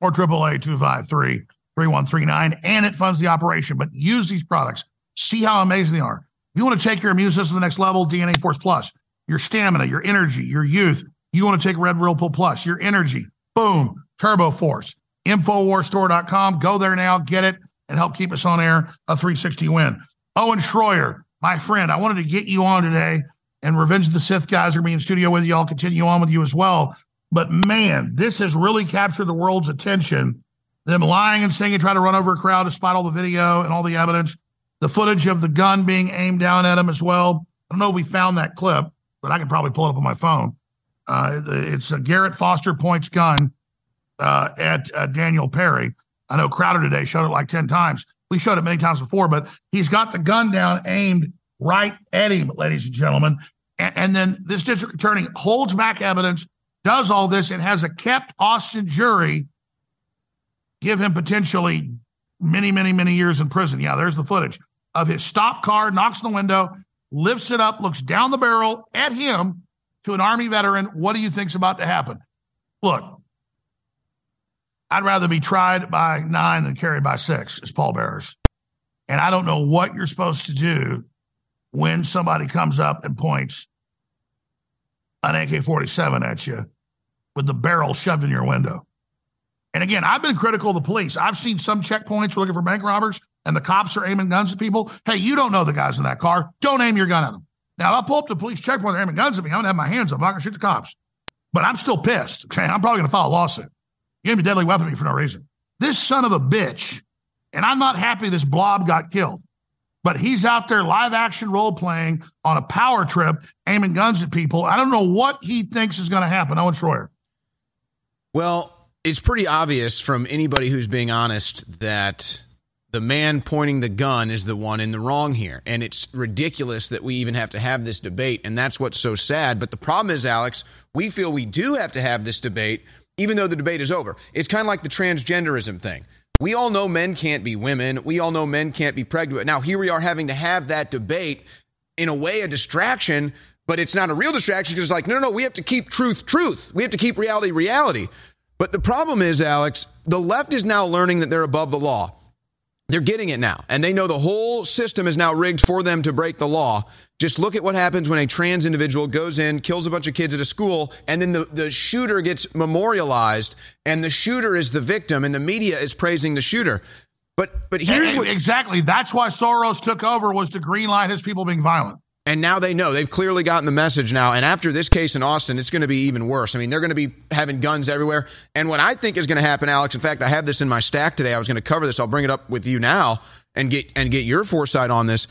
or 888 253 3139. And it funds the operation. But use these products. See how amazing they are. If you want to take your immune system to the next level, DNA Force Plus, your stamina, your energy, your youth, you want to take Red Real Pill Plus, your energy, boom, Turbo Force. Infowarsstore.com. Go there now, get it, and help keep us on air. A 360 win. Owen Schroyer, my friend, I wanted to get you on today, and Revenge of the Sith guys are being in studio with you. I'll continue on with you as well. But man, this has really captured the world's attention. Them lying and saying he tried to run over a crowd despite all the video and all the evidence, the footage of the gun being aimed down at him as well. I don't know if we found that clip, but I could probably pull it up on my phone. Uh, it's a Garrett Foster points gun uh, at uh, Daniel Perry. I know Crowder today showed it like 10 times. We showed it many times before, but he's got the gun down aimed right at him, ladies and gentlemen. And, and then this district attorney holds back evidence, does all this, and has a kept Austin jury give him potentially many, many, many years in prison. Yeah, there's the footage of his stop car, knocks on the window, lifts it up, looks down the barrel at him to an Army veteran. What do you think's about to happen? Look, I'd rather be tried by nine than carried by six as pallbearers. And I don't know what you're supposed to do when somebody comes up and points an AK 47 at you with the barrel shoved in your window. And again, I've been critical of the police. I've seen some checkpoints looking for bank robbers and the cops are aiming guns at people. Hey, you don't know the guys in that car. Don't aim your gun at them. Now, if I pull up the police checkpoint, they're aiming guns at me. I'm going to have my hands up. I'm not going to shoot the cops. But I'm still pissed. Okay. I'm probably going to file a lawsuit. You me a deadly weapon to me for no reason. This son of a bitch, and I'm not happy this blob got killed, but he's out there live action role playing on a power trip, aiming guns at people. I don't know what he thinks is going to happen. Owen Schroyer. Well, it's pretty obvious from anybody who's being honest that the man pointing the gun is the one in the wrong here. And it's ridiculous that we even have to have this debate. And that's what's so sad. But the problem is, Alex, we feel we do have to have this debate, even though the debate is over. It's kind of like the transgenderism thing. We all know men can't be women. We all know men can't be pregnant. Now, here we are having to have that debate in a way, a distraction, but it's not a real distraction because it's like, no, no, no, we have to keep truth, truth. We have to keep reality, reality. But the problem is, Alex, the left is now learning that they're above the law. They're getting it now. And they know the whole system is now rigged for them to break the law. Just look at what happens when a trans individual goes in, kills a bunch of kids at a school, and then the, the shooter gets memorialized, and the shooter is the victim, and the media is praising the shooter. But but here's what exactly that's why Soros took over was to greenlight his people being violent. And now they know. They've clearly gotten the message now. And after this case in Austin, it's going to be even worse. I mean, they're going to be having guns everywhere. And what I think is going to happen, Alex, in fact, I have this in my stack today. I was going to cover this. I'll bring it up with you now and get and get your foresight on this.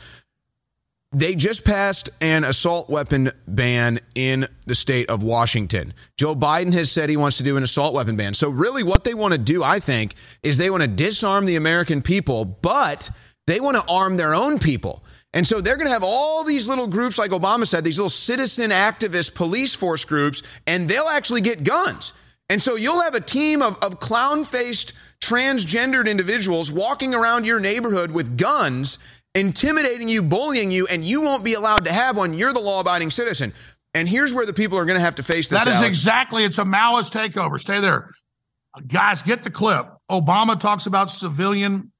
They just passed an assault weapon ban in the state of Washington. Joe Biden has said he wants to do an assault weapon ban. So, really, what they want to do, I think, is they want to disarm the American people, but they want to arm their own people. And so they're going to have all these little groups, like Obama said, these little citizen activist police force groups, and they'll actually get guns. And so you'll have a team of, of clown faced, transgendered individuals walking around your neighborhood with guns intimidating you, bullying you, and you won't be allowed to have one. You're the law abiding citizen. And here's where the people are going to have to face this. That is Alex. exactly, it's a Maoist takeover. Stay there. Guys, get the clip. Obama talks about civilian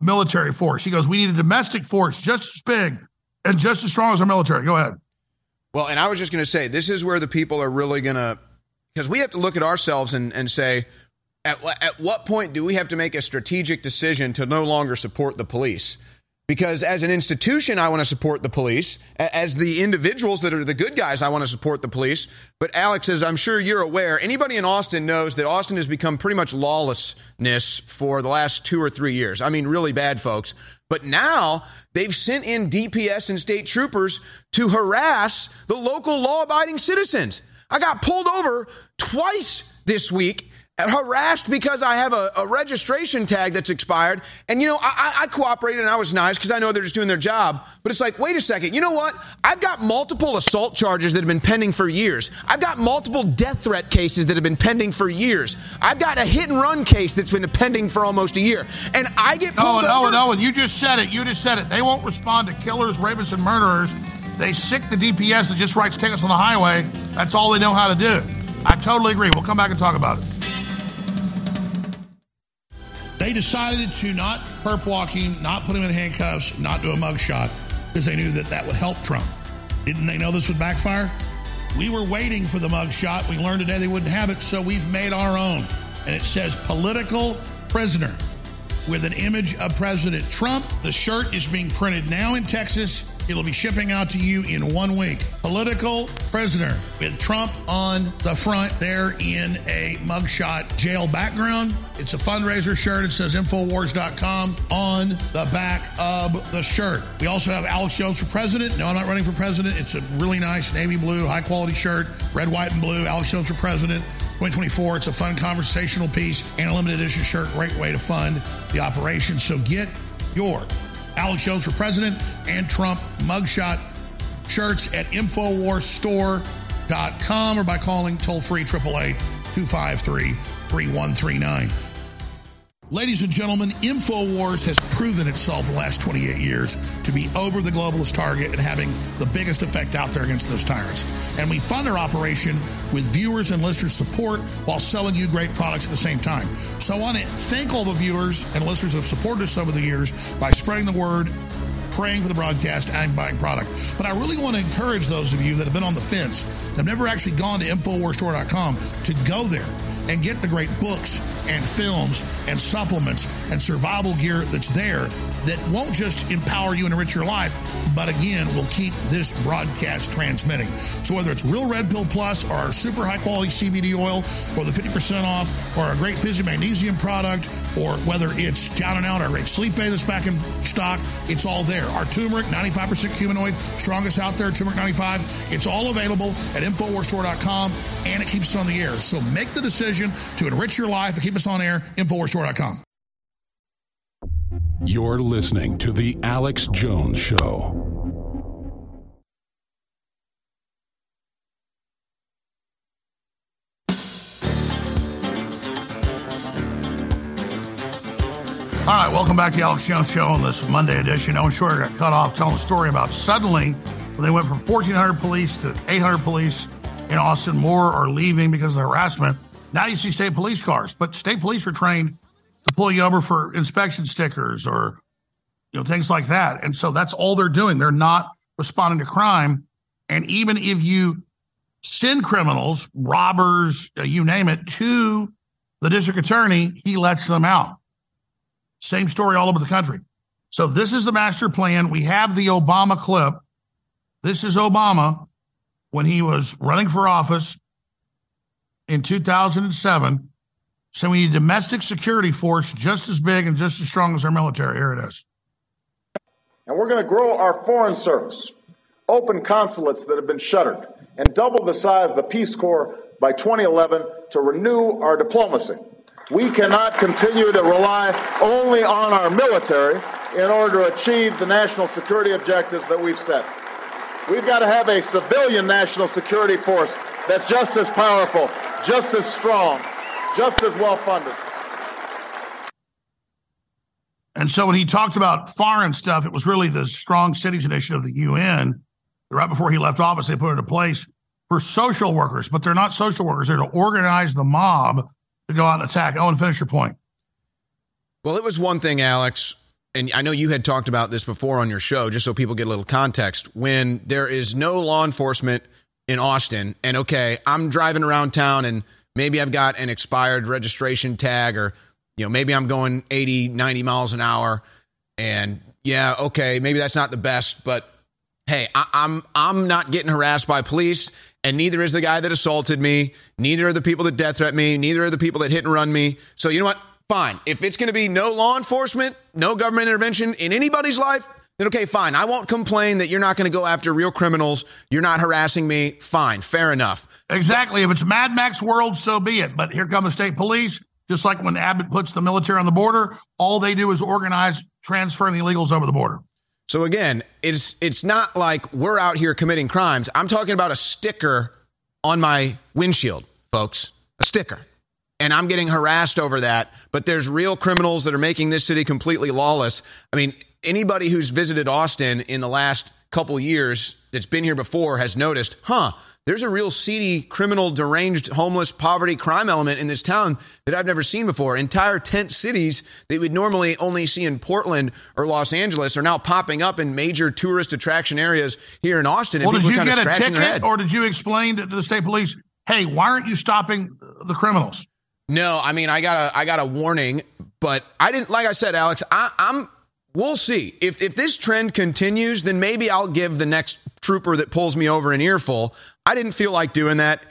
military force. He goes, We need a domestic force just as big and just as strong as our military. Go ahead. Well, and I was just going to say, this is where the people are really going to, because we have to look at ourselves and, and say, at, at what point do we have to make a strategic decision to no longer support the police? Because as an institution, I want to support the police. As the individuals that are the good guys, I want to support the police. But Alex, as I'm sure you're aware, anybody in Austin knows that Austin has become pretty much lawlessness for the last two or three years. I mean, really bad, folks. But now they've sent in DPS and state troopers to harass the local law abiding citizens. I got pulled over twice this week harassed because I have a, a, registration tag that's expired. And, you know, I, I cooperated and I was nice because I know they're just doing their job. But it's like, wait a second. You know what? I've got multiple assault charges that have been pending for years. I've got multiple death threat cases that have been pending for years. I've got a hit and run case that's been pending for almost a year. And I get pulled Owen, over. Owen, Owen, you just said it. You just said it. They won't respond to killers, rapists, and murderers. They sic the DPS that just writes tickets on the highway. That's all they know how to do. I totally agree. We'll come back and talk about it. They decided to not perp walk him, not put him in handcuffs, not do a mugshot because they knew that that would help Trump. Didn't they know this would backfire? We were waiting for the mugshot. We learned today they wouldn't have it, so we've made our own. And it says political prisoner with an image of President Trump. The shirt is being printed now in Texas. It'll be shipping out to you in one week. Political prisoner with Trump on the front there in a mugshot jail background. It's a fundraiser shirt. It says Infowars.com on the back of the shirt. We also have Alex Jones for president. No, I'm not running for president. It's a really nice navy blue, high quality shirt, red, white, and blue. Alex Jones for president. 2024. It's a fun conversational piece and a limited edition shirt. Great way to fund the operation. So get your Alex Jones for president and Trump mugshot shirts at InfoWarsStore.com or by calling toll free 888 253 3139. Ladies and gentlemen, InfoWars has proven itself the last 28 years to be over the globalist target and having the biggest effect out there against those tyrants. And we fund our operation with viewers and listeners' support while selling you great products at the same time. So I want to thank all the viewers and listeners who have supported us over the years by spreading the word, praying for the broadcast, and buying product. But I really want to encourage those of you that have been on the fence, have never actually gone to InfoWarsStore.com, to go there and get the great books and films and supplements and survival gear that's there that won't just empower you and enrich your life, but again, will keep this broadcast transmitting. So whether it's Real Red Pill Plus or our super high quality CBD oil or the 50% off or our great Fizzy Magnesium product or whether it's Down and Out, our great Sleep Aid that's back in stock, it's all there. Our turmeric, 95% curcuminoid, strongest out there, turmeric 95. It's all available at InfoWarsStore.com and it keeps us on the air. So make the decision to enrich your life and keep us on air, InfoWarsStore.com. You're listening to The Alex Jones Show. All right, welcome back to the Alex Jones Show on this Monday edition. Owen Shroyer got cut off telling a story about suddenly when they went from 1,400 police to 800 police in Austin. More are leaving because of harassment. Now you see state police cars, but state police are trained to pull you over for inspection stickers or you know things like that. And so that's all they're doing. They're not responding to crime. And even if you send criminals, robbers, uh, you name it, to the district attorney, he lets them out. Same story all over the country. So this is the master plan. We have the Obama clip. This is Obama when he was running for office in 2007. So we need a domestic security force just as big and just as strong as our military. Here it is. And we're going to grow our foreign service, open consulates that have been shuttered, and double the size of the Peace Corps by 2011 to renew our diplomacy. We cannot continue to rely only on our military in order to achieve the national security objectives that we've set. We've got to have a civilian national security force that's just as powerful, just as strong, just as well funded. And so when he talked about foreign stuff, it was really the Strong Cities Initiative of the UN. Right before he left office, they put it into place for social workers, but they're not social workers. They're to organize the mob to go out and attack. Owen, finish your point. Well, it was one thing, Alex, and I know you had talked about this before on your show, just so people get a little context. When there is no law enforcement in Austin, and okay, I'm driving around town and maybe I've got an expired registration tag or you know maybe i'm going 80 90 miles an hour and yeah okay maybe that's not the best but hey I, i'm i'm not getting harassed by police and neither is the guy that assaulted me neither are the people that death threat me neither are the people that hit and run me so you know what fine if it's going to be no law enforcement no government intervention in anybody's life then okay fine i won't complain that you're not going to go after real criminals you're not harassing me fine fair enough Exactly. If it's Mad Max world, so be it. But here come the state police. Just like when Abbott puts the military on the border, all they do is organize transferring the illegals over the border. So again, it's it's not like we're out here committing crimes. I'm talking about a sticker on my windshield, folks. A sticker. And I'm getting harassed over that, but there's real criminals that are making this city completely lawless. I mean, anybody who's visited Austin in the last couple years that's been here before has noticed, huh, there's a real seedy, criminal, deranged, homeless, poverty, crime element in this town that I've never seen before. Entire tent cities that we would normally only see in Portland or Los Angeles are now popping up in major tourist attraction areas here in Austin. Well, did you get a ticket, or did you explain to the state police, "Hey, why aren't you stopping the criminals?" No, I mean, I got a, I got a warning, but I didn't. Like I said, Alex, I, I'm We'll see. If if this trend continues, then maybe I'll give the next trooper that pulls me over an earful. I didn't feel like doing that.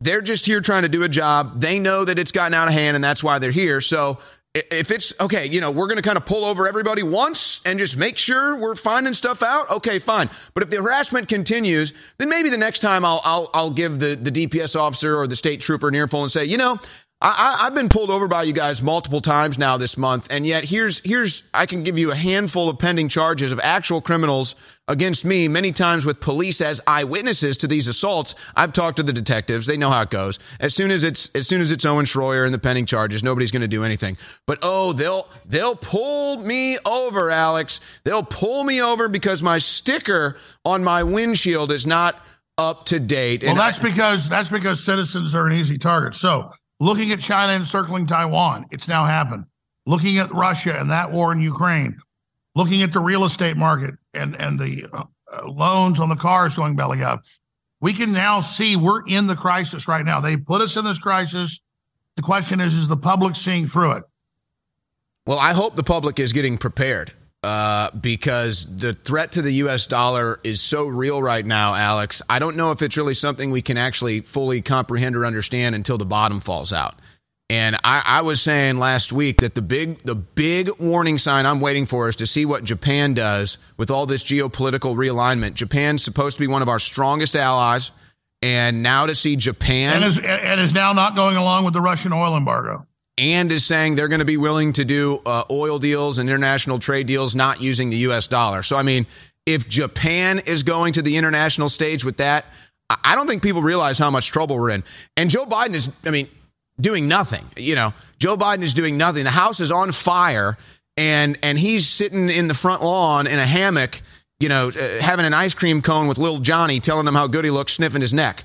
They're just here trying to do a job. They know that it's gotten out of hand and that's why they're here. So if it's okay, you know, we're going to kind of pull over everybody once and just make sure we're finding stuff out. Okay, fine. But if the harassment continues, then maybe the next time I'll I'll, I'll give the the DPS officer or the state trooper an earful and say, you know, I, have been pulled over by you guys multiple times now this month, and yet here's here's I can give you a handful of pending charges of actual criminals against me, many times with police as eyewitnesses to these assaults. I've talked to the detectives; they know how it goes. As soon as it's as soon as it's Owen Shroyer and the pending charges, nobody's going to do anything. But oh, they'll they'll pull me over, Alex. They'll pull me over because my sticker on my windshield is not up to date. Well, that's I, because that's because citizens are an easy target. So Looking at China encircling Taiwan, it's now happened. Looking at Russia and that war in Ukraine. Looking at the real estate market and, and the uh, loans on the cars going belly up. We can now see we're in the crisis right now. They put us in this crisis The question is, is the public seeing through it? Well, I hope the public is getting prepared uh, because the threat to the U.S. dollar is so real right now, Alex. I don't know if it's really something we can actually fully comprehend or understand until the bottom falls out. And I, I, was saying last week that the big the big warning sign I'm waiting for is to see what Japan does with all this geopolitical realignment. Japan's supposed to be one of our strongest allies, and now to see Japan and is, and is now not going along with the Russian oil embargo and is saying they're going to be willing to do uh, oil deals and international trade deals not using the U.S. dollar. So, I mean, if Japan is going to the international stage with that, I don't think people realize how much trouble we're in. And Joe Biden is, I mean, doing nothing. You know, Joe Biden is doing nothing. The house is on fire, and and he's sitting in the front lawn in a hammock. You know, uh, having an ice cream cone with little Johnny, telling him how good he looks, sniffing his neck.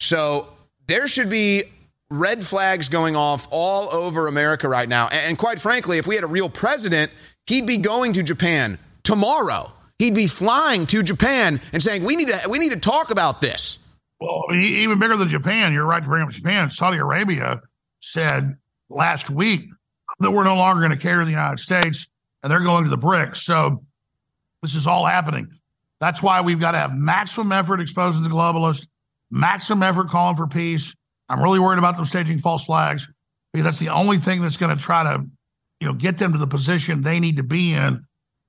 So there should be red flags going off all over America right now. And quite frankly, if we had a real president, he'd be going to Japan tomorrow. He'd be flying to Japan and saying, "We need to we need to talk about this." Well, even bigger than Japan, you're right to bring up Japan. Saudi Arabia said last week that we're no longer going to carry the United States and they're going to the BRICS. So this is all happening. That's why we've got to have maximum effort exposing the globalists, maximum effort calling for peace. I'm really worried about them staging false flags because that's the only thing that's going to try to, you know, get them to the position they need to be in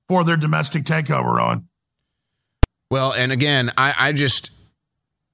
for their domestic takeover on. Well, and again, I, I just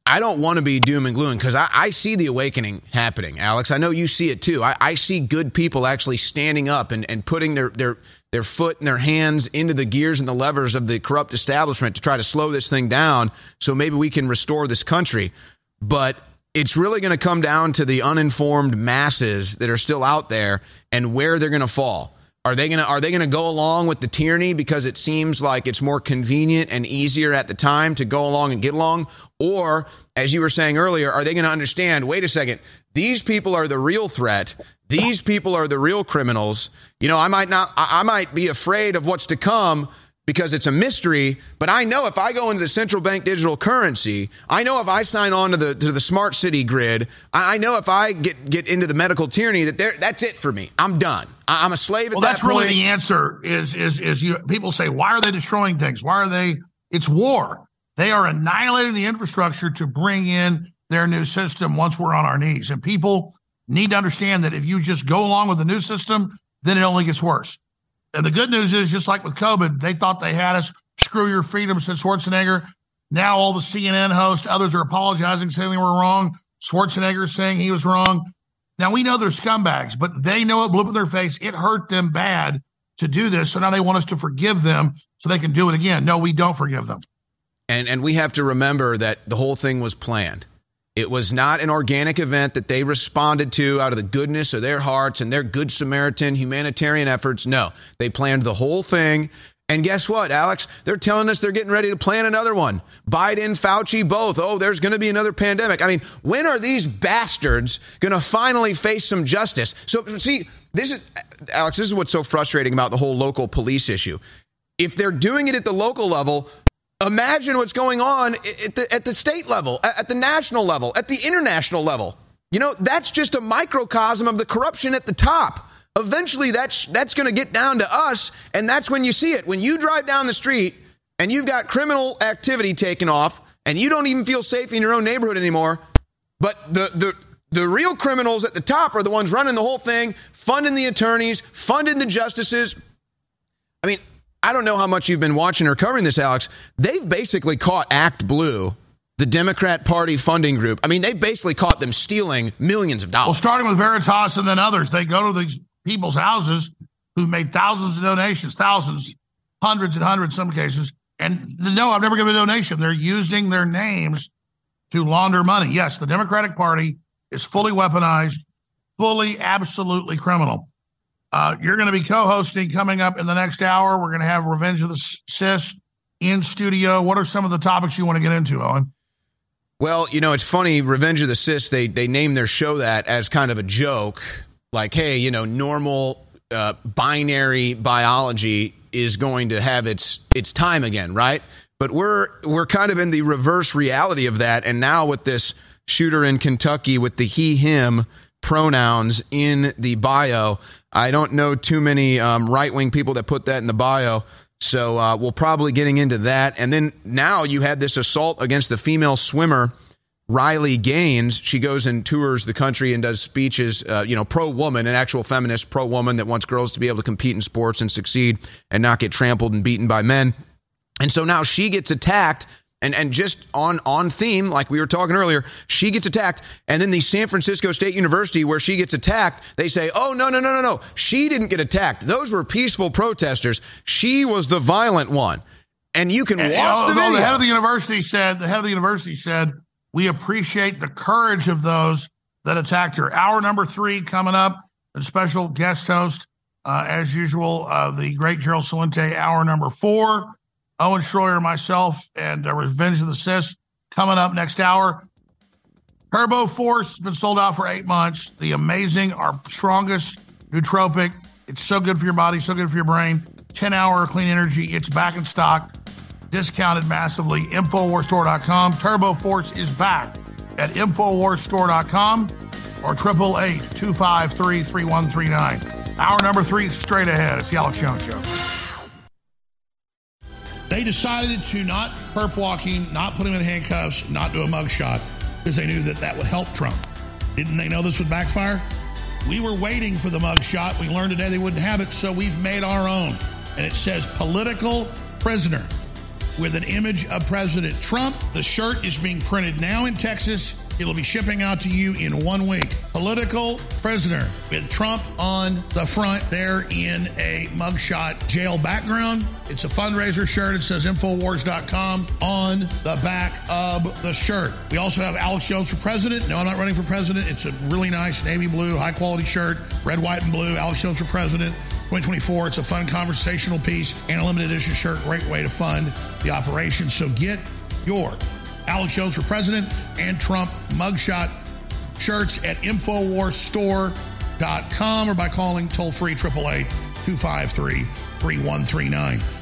I don't want to be doom and gloom because I, I, see the awakening happening, Alex. I know you see it too. I, I, see good people actually standing up and, and putting their, their their foot and their hands into the gears and the levers of the corrupt establishment to try to slow this thing down so maybe we can restore this country. But it's really going to come down to the uninformed masses that are still out there and where they're going to fall. Are they gonna Are they gonna go along with the tyranny because it seems like it's more convenient and easier at the time to go along and get along, or as you were saying earlier, are they to understand? Wait a second, these people are the real threat. These people are the real criminals. You know, I might not. I might be afraid of what's to come because it's a mystery. But I know if I go into the central bank digital currency, I know if I sign on to the to the smart city grid, I know if I get get into the medical tyranny that there that's it for me. I'm done. I'm a slave. well, that that's point. really the answer. Is is is you? People say, why are they destroying things? Why are they? It's war. They are annihilating the infrastructure to bring in their new system once we're on our knees. And people need to understand that if you just go along with the new system, then it only gets worse. And the good news is, just like with COVID, they thought they had us. Screw your freedom, said Schwarzenegger. Now all the CNN hosts, others are apologizing, saying they were wrong. Schwarzenegger saying he was wrong. Now we know they're scumbags, but they know it blew up in their face. It hurt them bad to do this. So now they want us to forgive them so they can do it again. No, we don't forgive them. And and we have to remember that the whole thing was planned. It was not an organic event that they responded to out of the goodness of their hearts and their good Samaritan humanitarian efforts. No, they planned the whole thing. And guess what, Alex? They're telling us they're getting ready to plan another one. Biden, Fauci, both. Oh, there's going to be another pandemic. I mean, when are these bastards going to finally face some justice? So, see, this is, Alex, this is what's so frustrating about the whole local police issue. If they're doing it at the local level, Imagine what's going on at the, at the state level, at the national level, at the international level. You know, that's just a microcosm of the corruption at the top. Eventually, that's, that's going to get down to us, and that's when you see it. When you drive down the street and you've got criminal activity taken off, and you don't even feel safe in your own neighborhood anymore, but the, the, the real criminals at the top are the ones running the whole thing, funding the attorneys, funding the justices. I mean, I don't know how much you've been watching or covering this, Alex. They've basically caught Act Blue, the Democrat Party funding group. I mean, they basically caught them stealing millions of dollars. Well, starting with Veritas and then others, they go to these people's houses who made thousands of donations, thousands, hundreds and hundreds in some cases. And no, I've never given a donation. They're using their names to launder money. Yes, the Democratic Party is fully weaponized, fully, absolutely criminal. Uh, you're going to be co-hosting coming up in the next hour. We're going to have Revenge of the Cis in studio. What are some of the topics you want to get into, Owen? Well, you know, it's funny. Revenge of the Cis, they they named their show that as kind of a joke, like, hey, you know, normal uh, binary biology is going to have its its time again, right? But we're we're kind of in the reverse reality of that, and now with this shooter in Kentucky with the he him pronouns in the bio. I don't know too many um, right wing people that put that in the bio. So uh, we'll probably getting into that. And then now you had this assault against the female swimmer Riley Gaines. She goes and tours the country and does speeches, uh, you know, pro woman, an actual feminist pro woman that wants girls to be able to compete in sports and succeed and not get trampled and beaten by men. And so now she gets attacked. And, and just on on theme, like we were talking earlier, she gets attacked, and then the San Francisco State University, where she gets attacked, they say, "Oh no no no no no, she didn't get attacked. Those were peaceful protesters. She was the violent one." And you can And, watch the although video. the head of the university said, the head of the university said, we appreciate the courage of those that attacked her. Hour number three coming up, a special guest host, uh, as usual, uh, the great Gerald Celente. Hour number four, Owen Shroyer, myself, and uh, Revenge of the Cis coming up next hour. Turbo Force has been sold out for eight months. The amazing, our strongest nootropic. It's so good for your body, so good for your brain. 10 hour clean energy. It's back in stock, discounted massively. Infowarstore.com. Turbo Force is back at Infowarstore.com or 888 253 3139. Hour number three straight ahead. It's the Alex Jones Show. They decided to not perp walking, not put him in handcuffs, not do a mugshot because they knew that that would help Trump. Didn't they know this would backfire? We were waiting for the mugshot. We learned today they wouldn't have it, so we've made our own. And it says political prisoner with an image of President Trump. The shirt is being printed now in Texas. It'll be shipping out to you in one week. Political prisoner with Trump on the front there in a mugshot jail background. It's a fundraiser shirt. It says Infowars.com on the back of the shirt. We also have Alex Jones for president. No, I'm not running for president. It's a really nice navy blue, high quality shirt, red, white, and blue. Alex Jones for president. 2024. It's a fun conversational piece and a limited edition shirt. Great way to fund the operation. So get your Alex Jones for President and Trump mugshot shirts at InfoWarsStore.com or by calling toll free 888 253 3139.